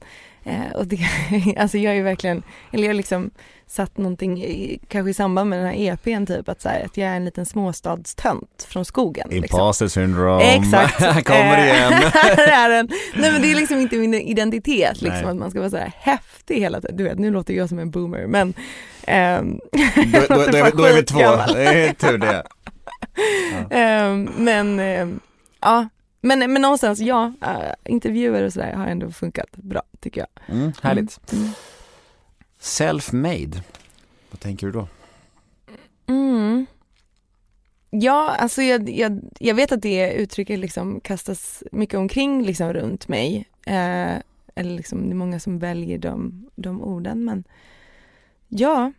Eh, och det, alltså jag är verkligen, eller jag har liksom satt någonting, i, kanske i samband med den här EPn typ, att, så här, att jag är en liten småstadstönt från skogen. liksom. imposter syndrome. Exakt. Kommer Eh, igen. det är den. Nej men det är liksom inte min identitet liksom Nej. att man ska vara så här häftig hela tiden. Du vet nu låter jag som en boomer men ehm, Då, då, då, är, då är vi två, det är tur det. ehm, men ehm, ja, men, men någonstans ja, äh, intervjuer och sådär har ändå funkat bra tycker jag. Mm, härligt. Mm. Self-made, vad tänker du då? Mm. Ja, alltså jag, jag, jag vet att det uttrycket liksom kastas mycket omkring liksom runt mig. Eh, eller liksom det är många som väljer de, de orden men ja,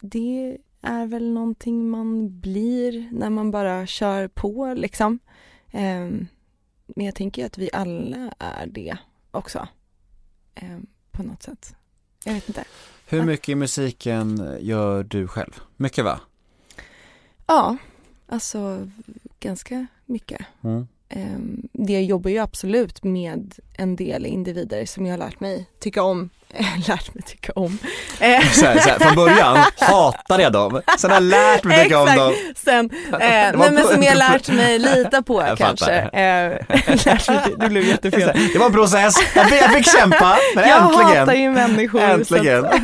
det är väl någonting man blir när man bara kör på liksom. Eh, men jag tänker att vi alla är det också. Eh, på något sätt. Jag vet inte. Hur mycket i musiken gör du själv? Mycket va? Ja, alltså ganska mycket. Mm. Ehm, Det jobbar ju absolut med en del individer som jag har lärt mig tycka om. lärt mig tycka om. Eh, Så här, så här, från början hatade jag dem, sen har jag lärt mig tycka om dem. Sen, eh, nej, men som jag lärt mig lita på Jag kanske. Eh, lärt mig, det blev jättefel. Det var en process, jag fick, jag fick kämpa, men Jag äntligen. hatar ju människor. Äntligen. Att,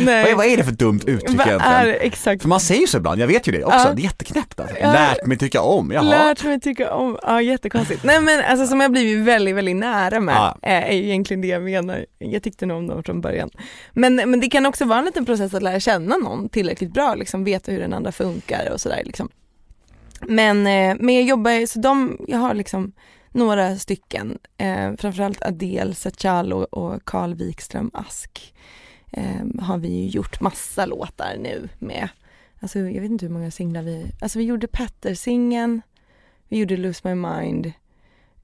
nej. Vad är, det för dumt uttryck Vad egentligen? är exakt För man säger ju så ibland, jag vet ju det också, Ja. det är jätteknäppt alltså. Ja. Lärt mig tycka om, jaha. Lärt mig tycka om, ja jättekonstigt. Nej men alltså som jag blivit väldigt, väldigt nära med Ja. eh, är ju egentligen det jag menar. Jag tyckte nog om dem från början. Men, men det kan också vara en liten process att lära känna någon tillräckligt bra, liksom veta hur den andra funkar och sådär liksom. Men, eh, men jag jobbar, så de, jag har liksom några stycken, eh, framförallt Adele Sachalo och Carl Wikström Ask eh, har vi ju gjort massa låtar nu med. Alltså jag vet inte hur många singlar vi, alltså vi gjorde Petter-singeln, vi gjorde Lose My Mind,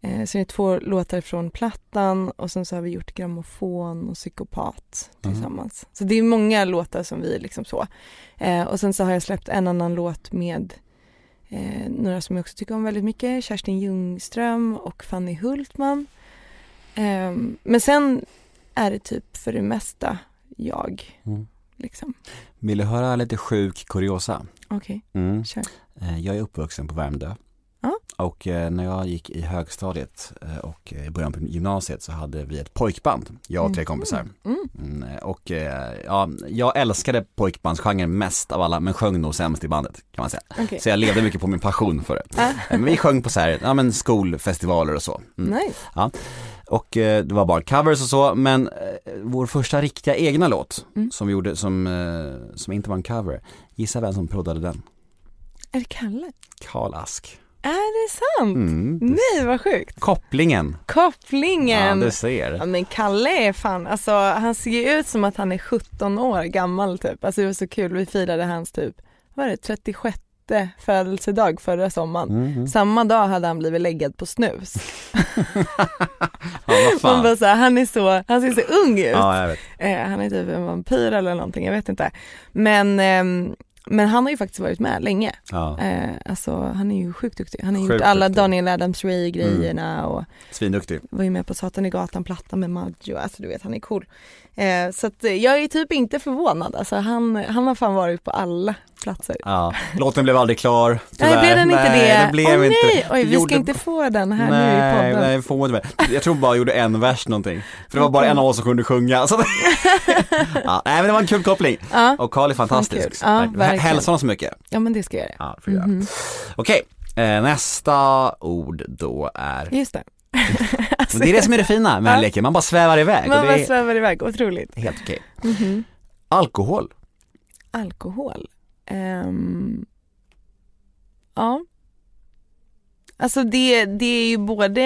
eh, är det två låtar från plattan och sen så har vi gjort Grammofon och Psykopat Mhm. tillsammans. Så det är många låtar som vi liksom så. Eh, och sen så har jag släppt en annan låt med eh, några som jag också tycker om väldigt mycket, Kerstin Ljungström och Fanny Hultman. Eh, men sen är det typ för det mesta jag, Mm. liksom. Vill du höra lite sjuk kuriosa? Okej, Mm. kör. Eh, Jag är uppvuxen på Värmdö. Ja. Och eh, när jag gick i högstadiet eh, och i början på gymnasiet så hade vi ett pojkband, jag och tre Mhm. kompisar. Mm. Mm, eh, och ja, jag älskade pojkbandsgenren mest av alla men sjöng nog sämst i bandet kan man säga. Okej. Så jag levde mycket på min passion för det. Ah, Men vi sjöng på så här, ja men skolfestivaler och så. Mm. nice. Och eh, det var bara covers och så, men vår första riktiga egna låt Mm. som vi gjorde som, som inte var en cover, gissa vem som proddade den? Är det Kalle? Karl Ask. Är det sant? Mm, det- Nej vad sjukt. Kopplingen. Ja, Kopplingen. du ser. Ja men Kalle är fan, alltså han ser ju ut som att han är 17 år gammal typ. Alltså det var så kul, vi firade hans typ, vad var det, 36 födelsedag förra sommaren. Mm. Samma dag hade han blivit läggad på snus. Ja, Man bara så här, han är så, han ser så ung ut. Ja. Eh, han är typ en vampyr eller någonting, jag vet inte. Men, ehm, men han har ju faktiskt varit med länge. Ja, Eh, alltså han är ju sjukt duktig. Han har Sjukt gjort alla duktig. Daniel Adams-Ray grejerna och svinduktig. var ju med på Satan i gatan platta med Maggio, alltså du vet han är cool. Eh, så att eh, jag är typ inte förvånad, alltså han, han har fan varit på alla platser. Ja, låten blev aldrig klar, tyvärr. Nej blev den inte nej, det? det blev Åh inte. nej, oj vi Gjorde- ska inte få den här nu i Nej, podden. nej, får inte. Jag tror bara gjorde en vers någonting. För det var bara en av oss som kunde sjunga. Så ja, nej men det var en kul koppling. Ja. Och Carl är fantastisk. Ja. Hälsa honom så mycket. ja men det ska jag göra. Ja, jag göra. Mhm. Okej, eh, nästa ord då är, Just det. men det är det som är det fina med den leken, man bara svävar iväg Man bara svävar iväg, otroligt. helt okej. Mhm. Alkohol, Alkohol. Ehm, ja. Alltså det, det är ju både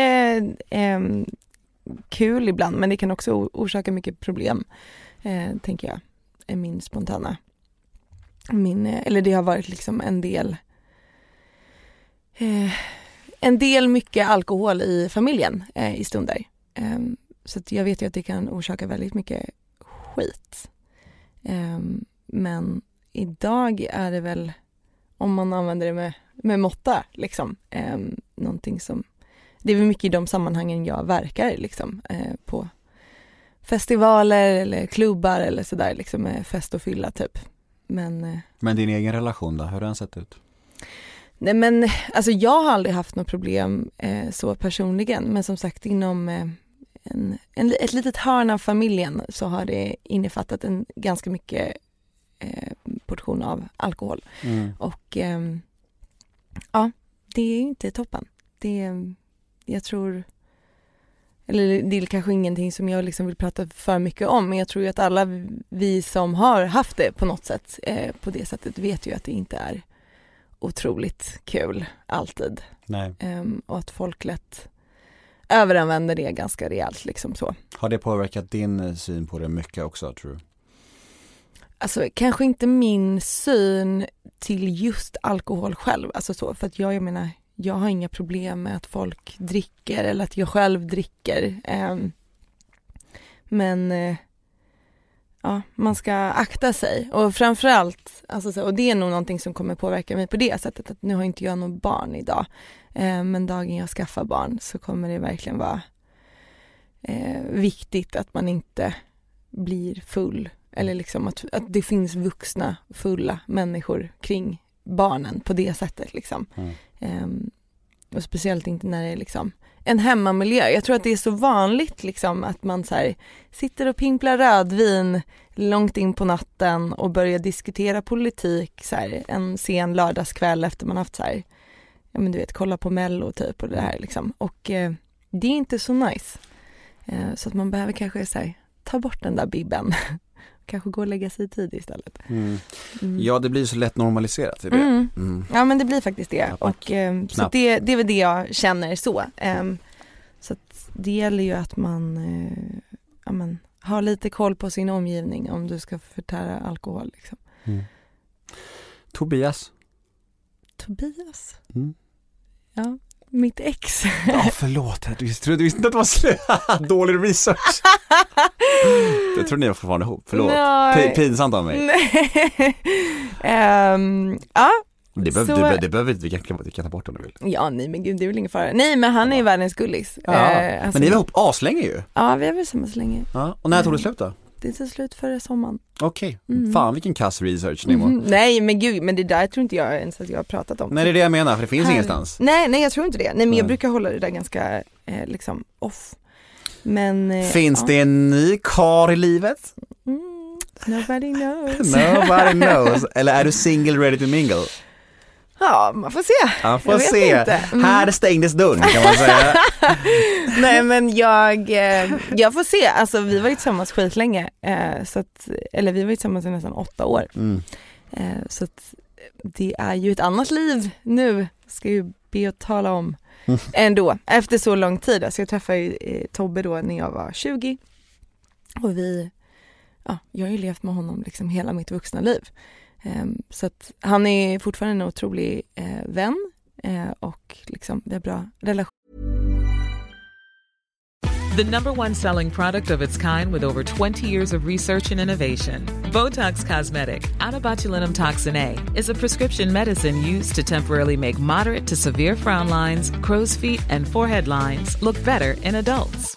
ehm, kul ibland men det kan också orsaka mycket problem, eh, tänker jag, är min spontana. Min, eh, eller det har varit liksom en del eh, en del mycket alkohol i familjen eh, i stunder. Eh, så att jag vet ju att det kan orsaka väldigt mycket skit. Eh, men idag är det väl, om man använder det med, med måtta, liksom, eh, någonting som, det är väl mycket i de sammanhangen jag verkar liksom, eh, på festivaler eller klubbar eller sådär, liksom med fest och fylla typ. Men eh, men din egen relation då, hur har den sett ut? Nej men alltså jag har aldrig haft något problem eh, så personligen. Men som sagt inom eh, en, en, ett litet hörn av familjen så har det innefattat en ganska mycket eh, portion av alkohol. Och ehm, ja det är inte toppen. Det, jag tror eller det är kanske ingenting som jag liksom vill prata för mycket om men jag tror ju att alla vi som har haft det på något sätt eh, på det sättet vet ju att det inte är otroligt kul alltid. Ehm, och att folk lätt överanvänder det ganska rejält liksom så. Har det påverkat din eh, syn på det mycket också tror du? Alltså kanske inte min syn till just alkohol själv, alltså så, för att jag, jag menar, jag har inga problem med att folk dricker eller att jag själv dricker. Ehm, men eh, ja, man ska akta sig och framförallt, alltså så, och det är nog någonting som kommer påverka mig på det sättet att nu har inte jag något barn idag. Eh, men dagen jag skaffar barn så kommer det verkligen vara eh, viktigt att man inte blir full eller liksom att, att det finns vuxna fulla människor kring barnen på det sättet liksom. Mm. Ehm, och speciellt inte när det är liksom en hemmamiljö. Jag tror att det är så vanligt liksom att man så här, sitter och pimplar rödvin långt in på natten och börjar diskutera politik så här, en sen lördagskväll efter man haft så här, ja men du vet kolla på mello typ och det här liksom. Och eh, det är inte så nice. Eh, så att man behöver kanske så här, ta bort den där bibben. kanske gå och lägga sig i tid istället. Mm. Ja det blir så lätt normaliserat i det. Mm. Mm. Ja men det blir faktiskt det. Och, ehm, så det, det är väl det jag känner så. Ehm, så det gäller ju att man eh, ja, men, har lite koll på sin omgivning om du ska förtära alkohol. Liksom. Tobias. Tobias? Mm. Ja, mitt ex. Ja förlåt, jag visste, du visste inte att det var slut. Dålig research. Jag tror ni var fortfarande ihop, förlåt. Nej. Pinsamt av mig. Ehm, ja, Det behöver, Så- det, det behöver vi kan, vi kan ta bort om du vill. ja, nej men gud det är väl ingen fara. Nej men han är ju världens gullis. Ja. Eh, alltså- Men ni var ihop aslänge ju. Ja vi har varit tillsammans länge. Ja. Och när tog det slut då? Det tog slut förra sommaren. Okej, Mm. fan vilken kass research Nemo. Mhm. Nej men gud, men det där tror inte jag ens att jag har pratat om. Nej det är det jag menar, för det finns Här- ingenstans. Nej, nej jag tror inte det. Nej men Nej. jag brukar hålla det där ganska eh, liksom off. Men eh, Finns ja. det en ny kar i livet? Mm, nobody knows. Nobody knows. Eller är du single ready to mingle? Ja, man får se. Ja, får Jag se. Mm. Här stängdes dörren kan man säga. Nej men jag, eh, jag får se, alltså vi var ju tillsammans skitlänge, eh, så att, eller vi var ju tillsammans i nästan åtta år. Mm. Eh, så att det är ju ett annat liv nu, ska ju be att tala om ändå, efter så lång tid. Alltså jag träffade ju Tobbe då när jag var 20 och vi, ja, jag har ju levt med honom liksom hela mitt vuxna liv. Eh, så att han är fortfarande en otrolig eh, vän eh, och liksom vi har bra relation The number one selling product of its kind with over 20 years of research and innovation. Botox Cosmetic, out botulinum toxin A, is a prescription medicine used to temporarily make moderate to severe frown lines, crow's feet, and forehead lines look better in adults.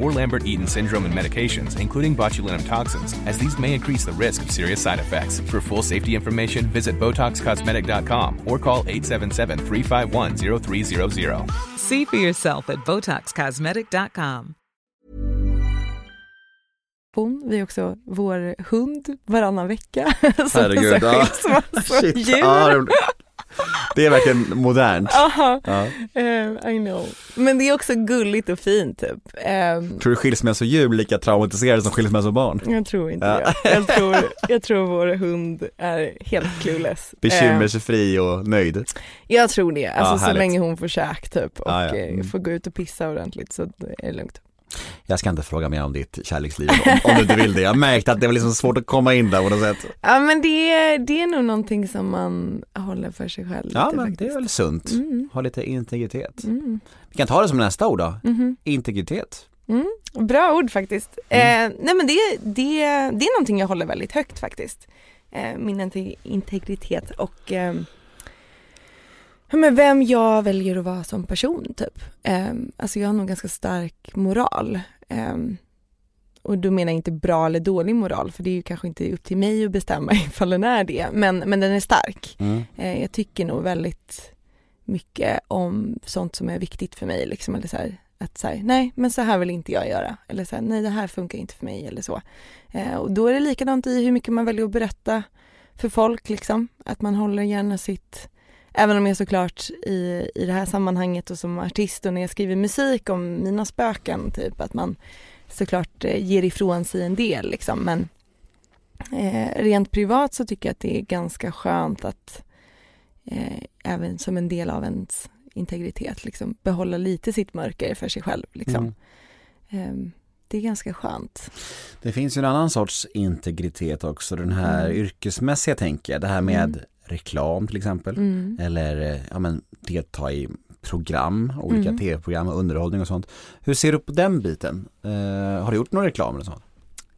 or Lambert Eaton syndrome and medications, including botulinum toxins, as these may increase the risk of serious side effects. For full safety information, visit BotoxCosmetic.com or call 877 351 0300. See for yourself at BotoxCosmetic.com. Vi har också vår hund varannan vecka. Herregud, som ja. skilsmässodjur. Shit, ja, det- det är verkligen modernt. Aha. Ja. Eh, I know. Men det är också gulligt och fint typ. Eh, Tror du skilsmässodjur blir lika traumatiserade som skilsmässobarn? jag tror inte Ja. det. Jag tror, jag tror vår hund är helt clueless. Eh, Bekymmersfri och nöjd. jag tror det, alltså Ja, så länge hon får käk typ och Ja, ja. eh, Mm. får gå ut och pissa ordentligt så det är lugnt. Jag ska inte fråga mer om ditt kärleksliv om, om du inte vill det. Jag märkte att det var liksom svårt att komma in där på något sätt. Ja men det, är- det är nog någonting som man håller för sig själv Ja men faktiskt. det är väl sunt. Mm. Ha lite integritet. Mm. Vi kan ta det som nästa ord då. Mhm. Integritet. Mm, bra ord faktiskt. Mm. Eh, nej men det, det, det är någonting jag håller väldigt högt faktiskt. Eh, min inte- integritet och eh, men vem jag väljer att vara som person typ. Eh, alltså jag har nog ganska stark moral. Eh, och då menar jag inte bra eller dålig moral för det är ju kanske inte upp till mig att bestämma ifall den är det. Men, men den är stark. Mm. Eh, jag tycker nog väldigt mycket om sånt som är viktigt för mig. Liksom, eller så här, att så här, nej men så här vill inte jag göra. Eller så här, nej det här funkar inte för mig eller så. Eh, och då är det likadant i hur mycket man väljer att berätta för folk. Liksom. Att man håller gärna sitt, även om jag såklart i, i det här sammanhanget och som artist och när jag skriver musik om mina spöken, typ att man såklart eh, ger ifrån sig en del. Liksom. Men eh, rent privat så tycker jag att det är ganska skönt att eh, även som en del av ens integritet liksom, behålla lite sitt mörker för sig själv. Liksom. Mm. Eh, det är ganska skönt. Det finns ju en annan sorts integritet också, den här Mm. yrkesmässiga tänker jag. Det här med Mm. Reklam till exempel. Mm. Eller eh, ja, men, delta i program, olika Mm. tv-program och underhållning och sånt. Hur ser du på den biten? Eh, har du gjort någon reklam eller sånt?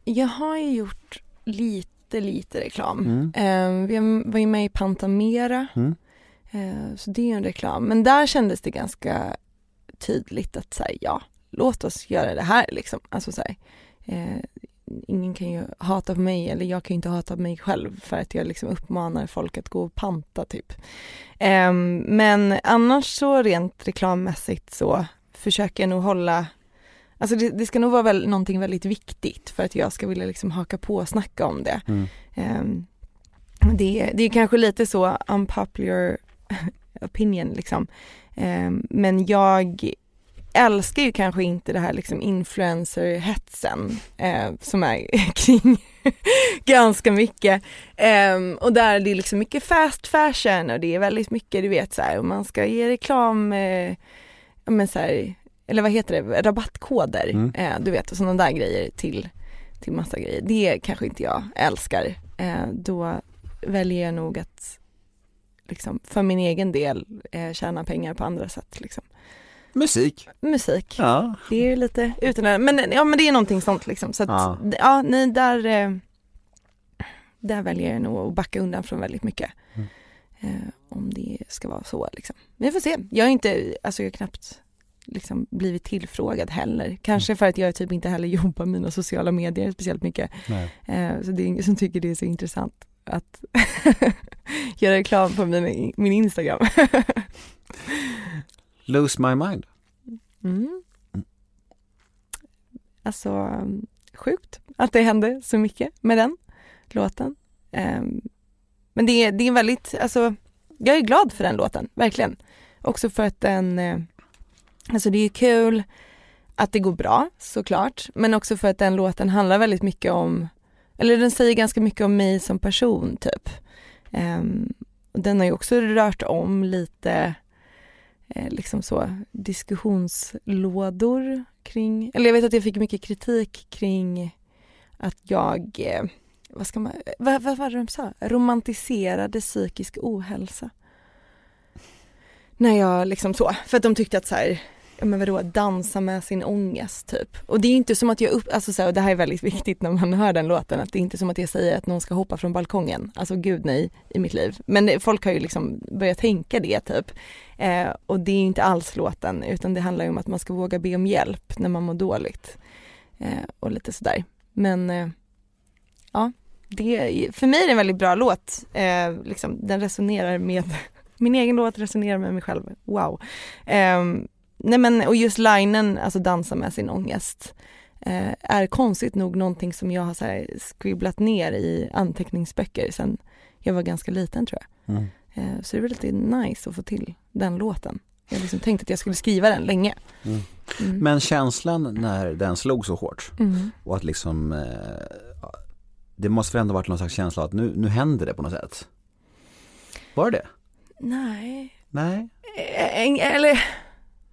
Jag har ju gjort lite, lite reklam. Mm. Eh, vi var ju med i Pantamera, Mm. eh, så det är ju en reklam. Men där kändes det ganska tydligt att säga ja, låt oss göra det här liksom. Alltså så här, eh, ingen kan ju hata på mig eller jag kan ju inte hata på mig själv för att jag liksom uppmanar folk att gå och panta typ. Eh, men annars så rent reklammässigt så försöker jag nog hålla Alltså det, det ska nog vara väl, någonting väldigt viktigt för att jag ska vilja liksom haka på och snacka om det. Mm. Ehm, det, det är kanske lite så unpopular opinion liksom. Ehm, men jag älskar ju kanske inte det här liksom influencer-hetsen eh, som är kring ganska mycket. Ehm, och där det är liksom mycket fast fashion och det är väldigt mycket du vet så här, och man ska ge reklam, eh, men så här, eller vad heter det, rabattkoder, Mm. eh, du vet och sådana där grejer till, till massa grejer. Det kanske inte jag älskar. Eh, då väljer jag nog att liksom, för min egen del eh, tjäna pengar på andra sätt. Liksom. Musik. Musik, Ja. det är ju lite utan men, ja, men det är någonting sånt liksom. Så att, Ja. ja. nej, där, eh, där väljer jag nog att backa undan från väldigt mycket. Mm. Eh, om det ska vara så liksom. Men vi får se. Jag har inte, alltså jag har knappt liksom blivit tillfrågad heller. Kanske för att jag typ inte heller jobbar med mina sociala medier speciellt mycket. Eh, så det är ingen som tycker det är så intressant att göra reklam på min, min Instagram. Lose my mind. Mm. Alltså sjukt att det hände så mycket med den låten. Ehm, men det är, det är väldigt, alltså jag är glad för den låten, verkligen. Också för att den, eh, alltså det är kul att det går bra såklart, men också för att den låten handlar väldigt mycket om, eller den säger ganska mycket om mig som person typ. Ehm, den har ju också rört om lite eh, liksom så diskussionslådor kring, eller jag vet att jag fick mycket kritik kring att jag, eh, vad ska man, vad, vad var det de sa? Romantiserade psykisk ohälsa. När jag liksom så, för att de tyckte att så här, ja men vadå, dansa med sin ångest typ. Och det är inte som att jag upp, alltså så här, och det här är väldigt viktigt när man hör den låten, att det är inte som att jag säger att någon ska hoppa från balkongen. Alltså gud nej i mitt liv. Men folk har ju liksom börjat tänka det typ. Eh, och det är inte alls låten, utan det handlar ju om att man ska våga be om hjälp när man mår dåligt. Eh, och lite sådär. Men eh, ja, det, för mig är det en väldigt bra låt. Eh, liksom, den resonerar med, min egen låt resonerar med mig själv. Wow. Um, Nej men och just linen, alltså dansa med sin ångest, eh, är konstigt nog någonting som jag har så här skribblat ner i anteckningsböcker sen jag var ganska liten tror jag. Mm. Eh, så det var lite nice att få till den låten. Jag liksom tänkte att jag skulle skriva den länge. Mm. Mm. Men känslan när den slog så hårt mm. och att liksom eh, Det måste väl ändå varit någon slags känsla att nu, nu händer det på något sätt? Var det Nej. Nej? Eh, eller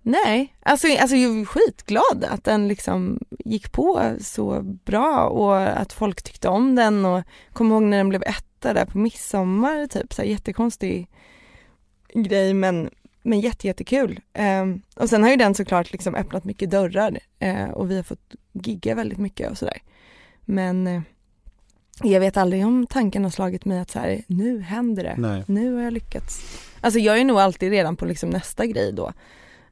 Nej, alltså, alltså jag är skitglad att den liksom gick på så bra och att folk tyckte om den och kom ihåg när den blev etta där på midsommar, typ så här jättekonstig grej men, men jätte, jättekul. Eh, och sen har ju den såklart liksom öppnat mycket dörrar eh, och vi har fått gigga väldigt mycket och sådär. Men eh, jag vet aldrig om tanken har slagit mig att så här, nu händer det, Nej. nu har jag lyckats. Alltså jag är nog alltid redan på liksom nästa grej då.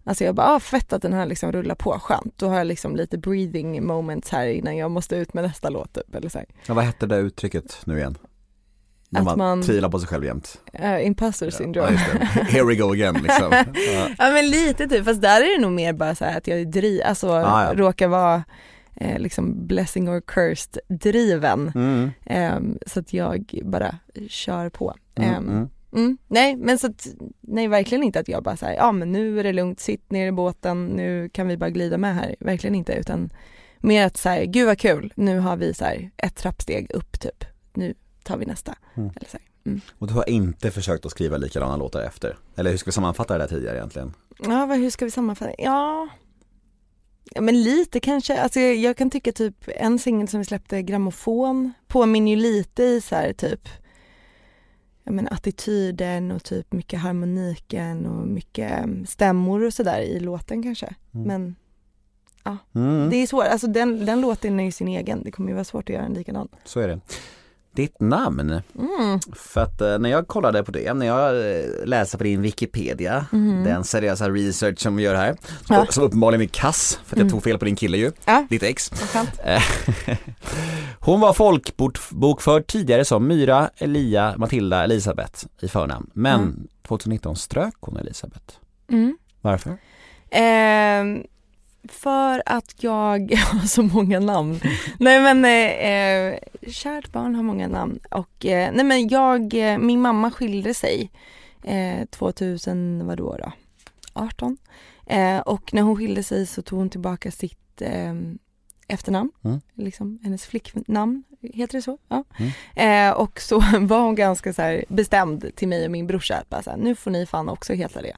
Alltså jag bara, ah, fett att den här liksom rullar på, skönt. Då har jag liksom lite breathing moments här innan jag måste ut med nästa låt typ, eller så Ja, vad hette det uttrycket nu igen? När man, man tvivlar på sig själv jämt. Uh, imposter syndrome. Ja. Here we go again liksom. Ja. ja. men lite typ, fast där är det nog mer bara så att jag är driv, alltså ah, ja. råkar vara eh, liksom blessing or cursed driven. Mm. Eh, så att jag bara kör på. Mm, eh, mm. Mm, nej men så att, nej verkligen inte att jag bara säger ja men nu är det lugnt, sitt ner i båten, nu kan vi bara glida med här, verkligen inte utan mer att säga gud vad kul, nu har vi så här ett trappsteg upp typ, nu tar vi nästa. Mm. Eller så. Mm. Och du har inte försökt att skriva likadana låtar efter? Eller hur ska vi sammanfatta det där tidigare egentligen? Ja, vad, hur ska vi sammanfatta? Ja, ja men lite kanske, alltså jag, jag kan tycka typ en singel som vi släppte, Grammofon, påminner ju lite i så här typ ja, men attityden och typ mycket harmoniken och mycket mm, stämmor och sådär i låten kanske. Mm. Men ja, Mm. det är svårt. Alltså den, den låten är ju sin egen. Det kommer ju vara svårt att göra en likadan. Så är det. Ditt namn, Mm. för att eh, när jag kollade på det, när jag eh, läste på din Wikipedia, Mhm. den seriösa research som vi gör här, Ja. som uppenbarligen är kass, för att jag Mm. tog fel på din kille ju, Ja. ditt ex. Eh, Hon var folkbokförd tidigare som Myra, Elia, Matilda, Elisabeth i förnamn. Men Mm. 2019 strök hon Elisabeth. Mm. Varför? Ehm, för att jag har så många namn. nej men, eh, eh, kärt barn har många namn och eh, nej men jag, eh, min mamma skilde sig eh, 2000, vadå då? 18. Eh, och när hon skilde sig så tog hon tillbaka sitt eh, efternamn, Mm. liksom hennes flicknamn, heter det så? Ja. Mm. Eh, och så var hon ganska så bestämd till mig och min brorsa att bara så här, nu får ni fan också heta det.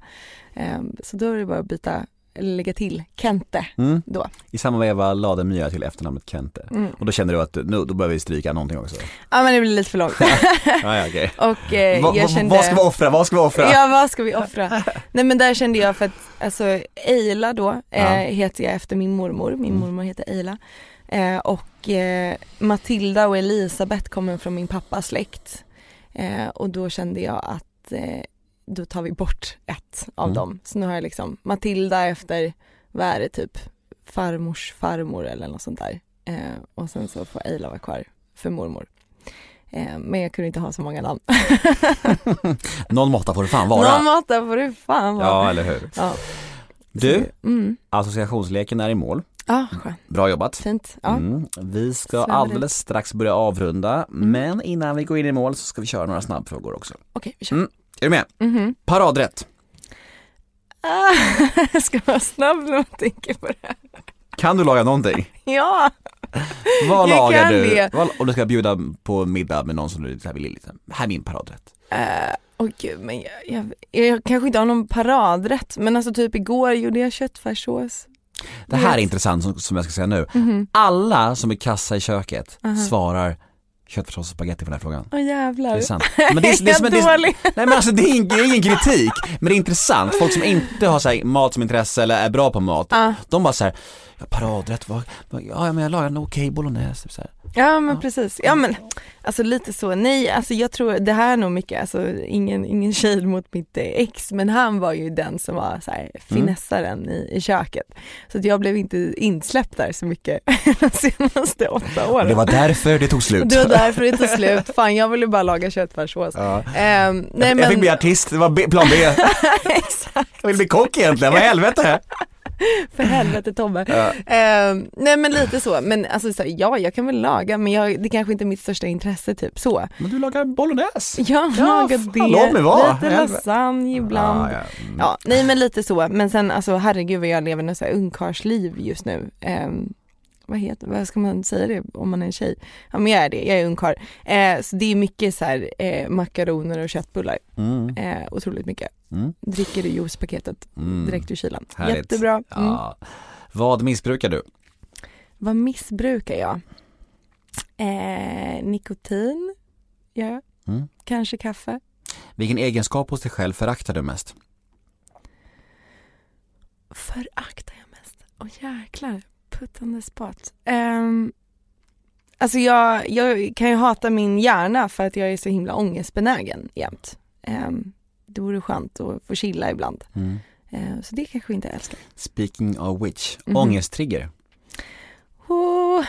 Eh, så då är det bara att byta, lägga till Kente Mm. då. I samma veva lade Myra till efternamnet Kente. Mm. Och då kände du att nu, då behöver vi stryka någonting också. Ja men det blir lite för långt. ja, ja, okej. och eh, Va, va, kände... Vad ska vi offra? Vad ska vi offra? Ja vad ska vi offra? Nej men där kände jag för att, alltså Eila då, eh, heter jag efter min mormor, min Mm. mormor heter Eila. Eh, och eh, Matilda och Elisabeth kommer från min pappas släkt. Eh, och då kände jag att att eh, då tar vi bort ett av Mm. dem. Så nu har jag liksom Matilda efter, vad är det typ, farmors farmor eller något sånt där. Eh, och sen så får Eila vara kvar för mormor. Eh, men jag kunde inte ha så många namn. Någon måtta får det fan vara. Någon måtta får det fan vara. Ja, eller hur. Ja. Du, Mm. associationsleken är i mål. Skönt. Bra jobbat. Fint. Ja. Mm. Vi ska alldeles strax börja avrunda, men innan vi går in i mål så ska vi köra några snabbfrågor också. Okej, vi kör. Mm. Är du med? Mhm. Paradrätt. Ah, jag ska vara snabb när man tänker på det. Kan du laga någonting? Ja, Vad Jag lagar kan du? det. Vad, om du ska bjuda på middag med någon som du här vill liksom, här är min paradrätt. Eh, Åh gud, men jag, jag, jag kanske inte har någon paradrätt men alltså typ igår gjorde jag köttfärssås. Det här är intressant som, som jag ska säga nu. Mhm. Alla som är kassa i köket Aha. svarar köttfärssås och spagetti på den här frågan. Åh jävlar. Det är sant. Men det är, det är, som, jag det är, nej men alltså det är, ing, det är ingen kritik, men det är intressant. Folk som inte har så här, mat som intresse eller är bra på mat, Ja. de bara så här, ja, paradrätt, vad, ja men jag lagar en okej bolognese. typ Så här. Ja men precis, ja men alltså lite så, nej alltså jag tror det här är nog mycket, alltså ingen, ingen shade mot mitt eh, ex men han var ju den som var så här finessaren i, i köket. Så att jag blev inte insläppt där så mycket de senaste åtta åren. Det var därför det tog slut. Det var därför det tog slut, fan jag ville bara laga köttfärssås. Ja. Nej jag, men, jag fick bli artist, det var B- plan B. exakt, Jag ville bli kock egentligen, vad i helvete? för helvete Tobbe. Ja. Ehm, nej men lite så, men alltså så, ja jag kan väl laga men jag, det kanske inte är mitt största intresse typ så. Men du lagar bolognese. Jag Ja, lagat fan, det, låt mig vara. lite lasagne ibland. Ja, ja. Mm. Ja, nej men lite så, men sen alltså herregud vad jag lever något så här ungkarlsliv just nu. Ehm, vad heter, vad ska man säga det om man är en tjej? Ja men jag är det, jag är ungkarl. Eh, så det är mycket så här eh, makaroner och köttbullar, Mm. eh, otroligt mycket. Mm. Dricker du juicepaketet Mm. direkt ur kylen. Härligt. Jättebra. Mm. Ja. Vad missbrukar du? Vad missbrukar jag? Eh, nikotin, ja. Mm. Kanske kaffe. Vilken egenskap hos dig själv föraktar du mest? Föraktar jag mest? Åh jäklar, the spot. Um, alltså jag, jag kan ju hata min hjärna för att jag är så himla ångestbenägen jämt. Um, det vore skönt att få chilla ibland. Mm. Eh, så det kanske inte jag älskar. Speaking of which, Mhm. ångesttrigger. Oh.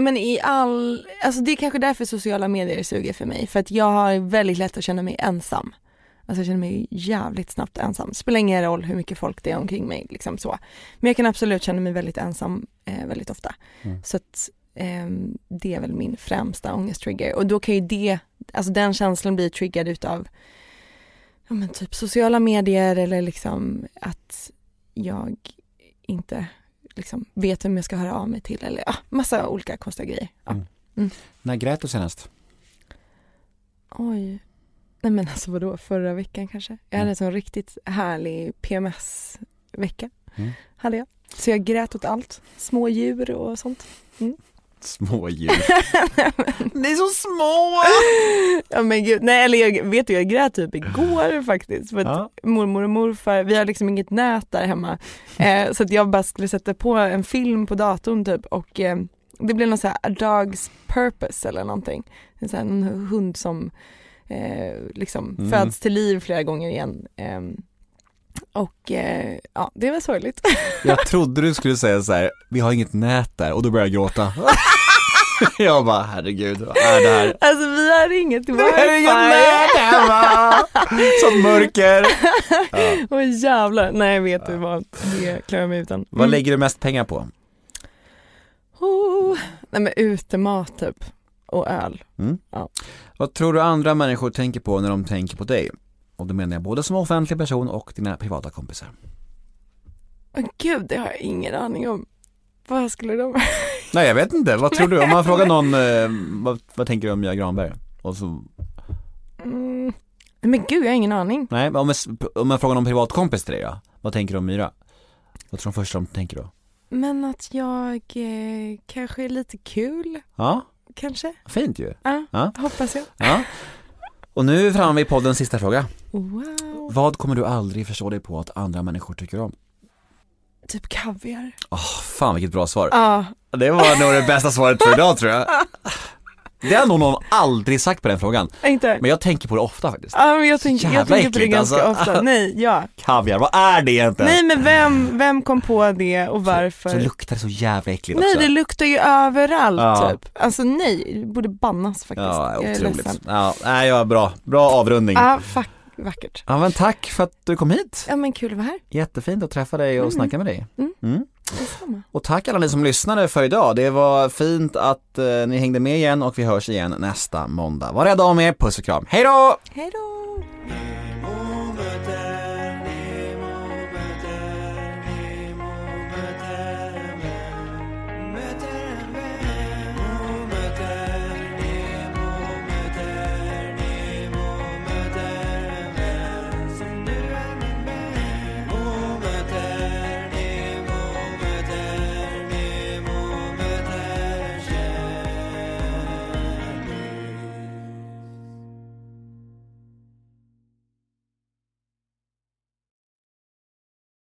Men i all, alltså det är kanske därför sociala medier suger för mig. För att jag har väldigt lätt att känna mig ensam. Alltså jag känner mig jävligt snabbt ensam. Spelar ingen roll hur mycket folk det är omkring mig liksom så. Men jag kan absolut känna mig väldigt ensam eh, väldigt ofta. Mm. Så att ehm, det är väl min främsta ångesttrigger. Och då kan ju det, alltså den känslan bli triggad utav ja men typ sociala medier eller liksom att jag inte liksom vet vem jag ska höra av mig till eller ja, massa olika konstiga grejer. Ja. Mm. När grät du senast? Oj. Nej men alltså vadå, förra veckan kanske? Jag hade Mm. en sån riktigt härlig PMS-vecka. Mm. Hade jag. Så jag grät åt allt. Små djur och sånt. Små djur. Ni är så små! Ja men gud, nej eller jag vet du jag grät typ igår faktiskt. För att Ja. mormor och morfar, vi har liksom inget nät där hemma. Eh, så att jag bara skulle sätta på en film på datorn typ och eh, det blev någon så här A Dog's Purpose eller någonting. En sån här en hund som eh, liksom Mm. föds till liv flera gånger igen. Ehm, och eh, ja, det var sorgligt. Jag trodde du skulle säga så här: vi har inget nät där och då började jag gråta. jag bara, herregud, vad är det här? alltså vi har inget Det är inget nät hemma! Sånt mörker. Ja. Åh jävlar, nej vet du vad, det klarar jag mig utan. Vad Mm. lägger du mest pengar på? Oh, nej men utemat typ. Och öl. Vad tror du andra människor tänker på när de tänker på dig? Och då menar jag både som offentlig person och dina privata kompisar. Åh gud, det har jag ingen aning om. Vad skulle de... Nej jag vet inte, vad tror du? Om man frågar någon, eh, vad, vad tänker du om Mia Granberg? Och så, Mm. Men gud, jag har ingen aning. nej, om man, om man frågar någon privatkompis till dig då? Vad tänker du om Myra? Vad tror de första de tänker då? Men att jag eh, kanske är lite kul, Ja, kanske. fint ju. Ja, Ja. hoppas jag. Ja. Och nu är vi framme vid poddens sista fråga. Wow. Vad kommer du aldrig förstå dig på att andra människor tycker om? Typ kaviar. Åh, fan vilket bra svar. Ja, Det var nog det bästa svaret för idag tror jag. Det har nog någon aldrig sagt på den frågan. Inte? Men jag tänker på det ofta faktiskt. Ja men jag tänker, jag tänker på det ganska alltså. ofta. Nej, ja. Kaviar, vad är det egentligen? Nej men vem, vem kom på det och varför? Så luktar det så jävla äckligt nej också. det luktar ju överallt Ja. typ. Alltså nej, det borde bannas faktiskt. Ja, jag är otroligt. ledsen. Ja, nej, ja, bra. Bra avrundning. Ja, fuck, vackert. Ja men tack för att du kom hit. Ja men kul att vara här. Jättefint att träffa dig och snacka med dig. Mm. Detsamma. Och tack alla ni som lyssnade för idag. Det var fint att eh, ni hängde med igen och vi hörs igen nästa måndag. Var rädda om er, puss och kram. Hej då! Hej då!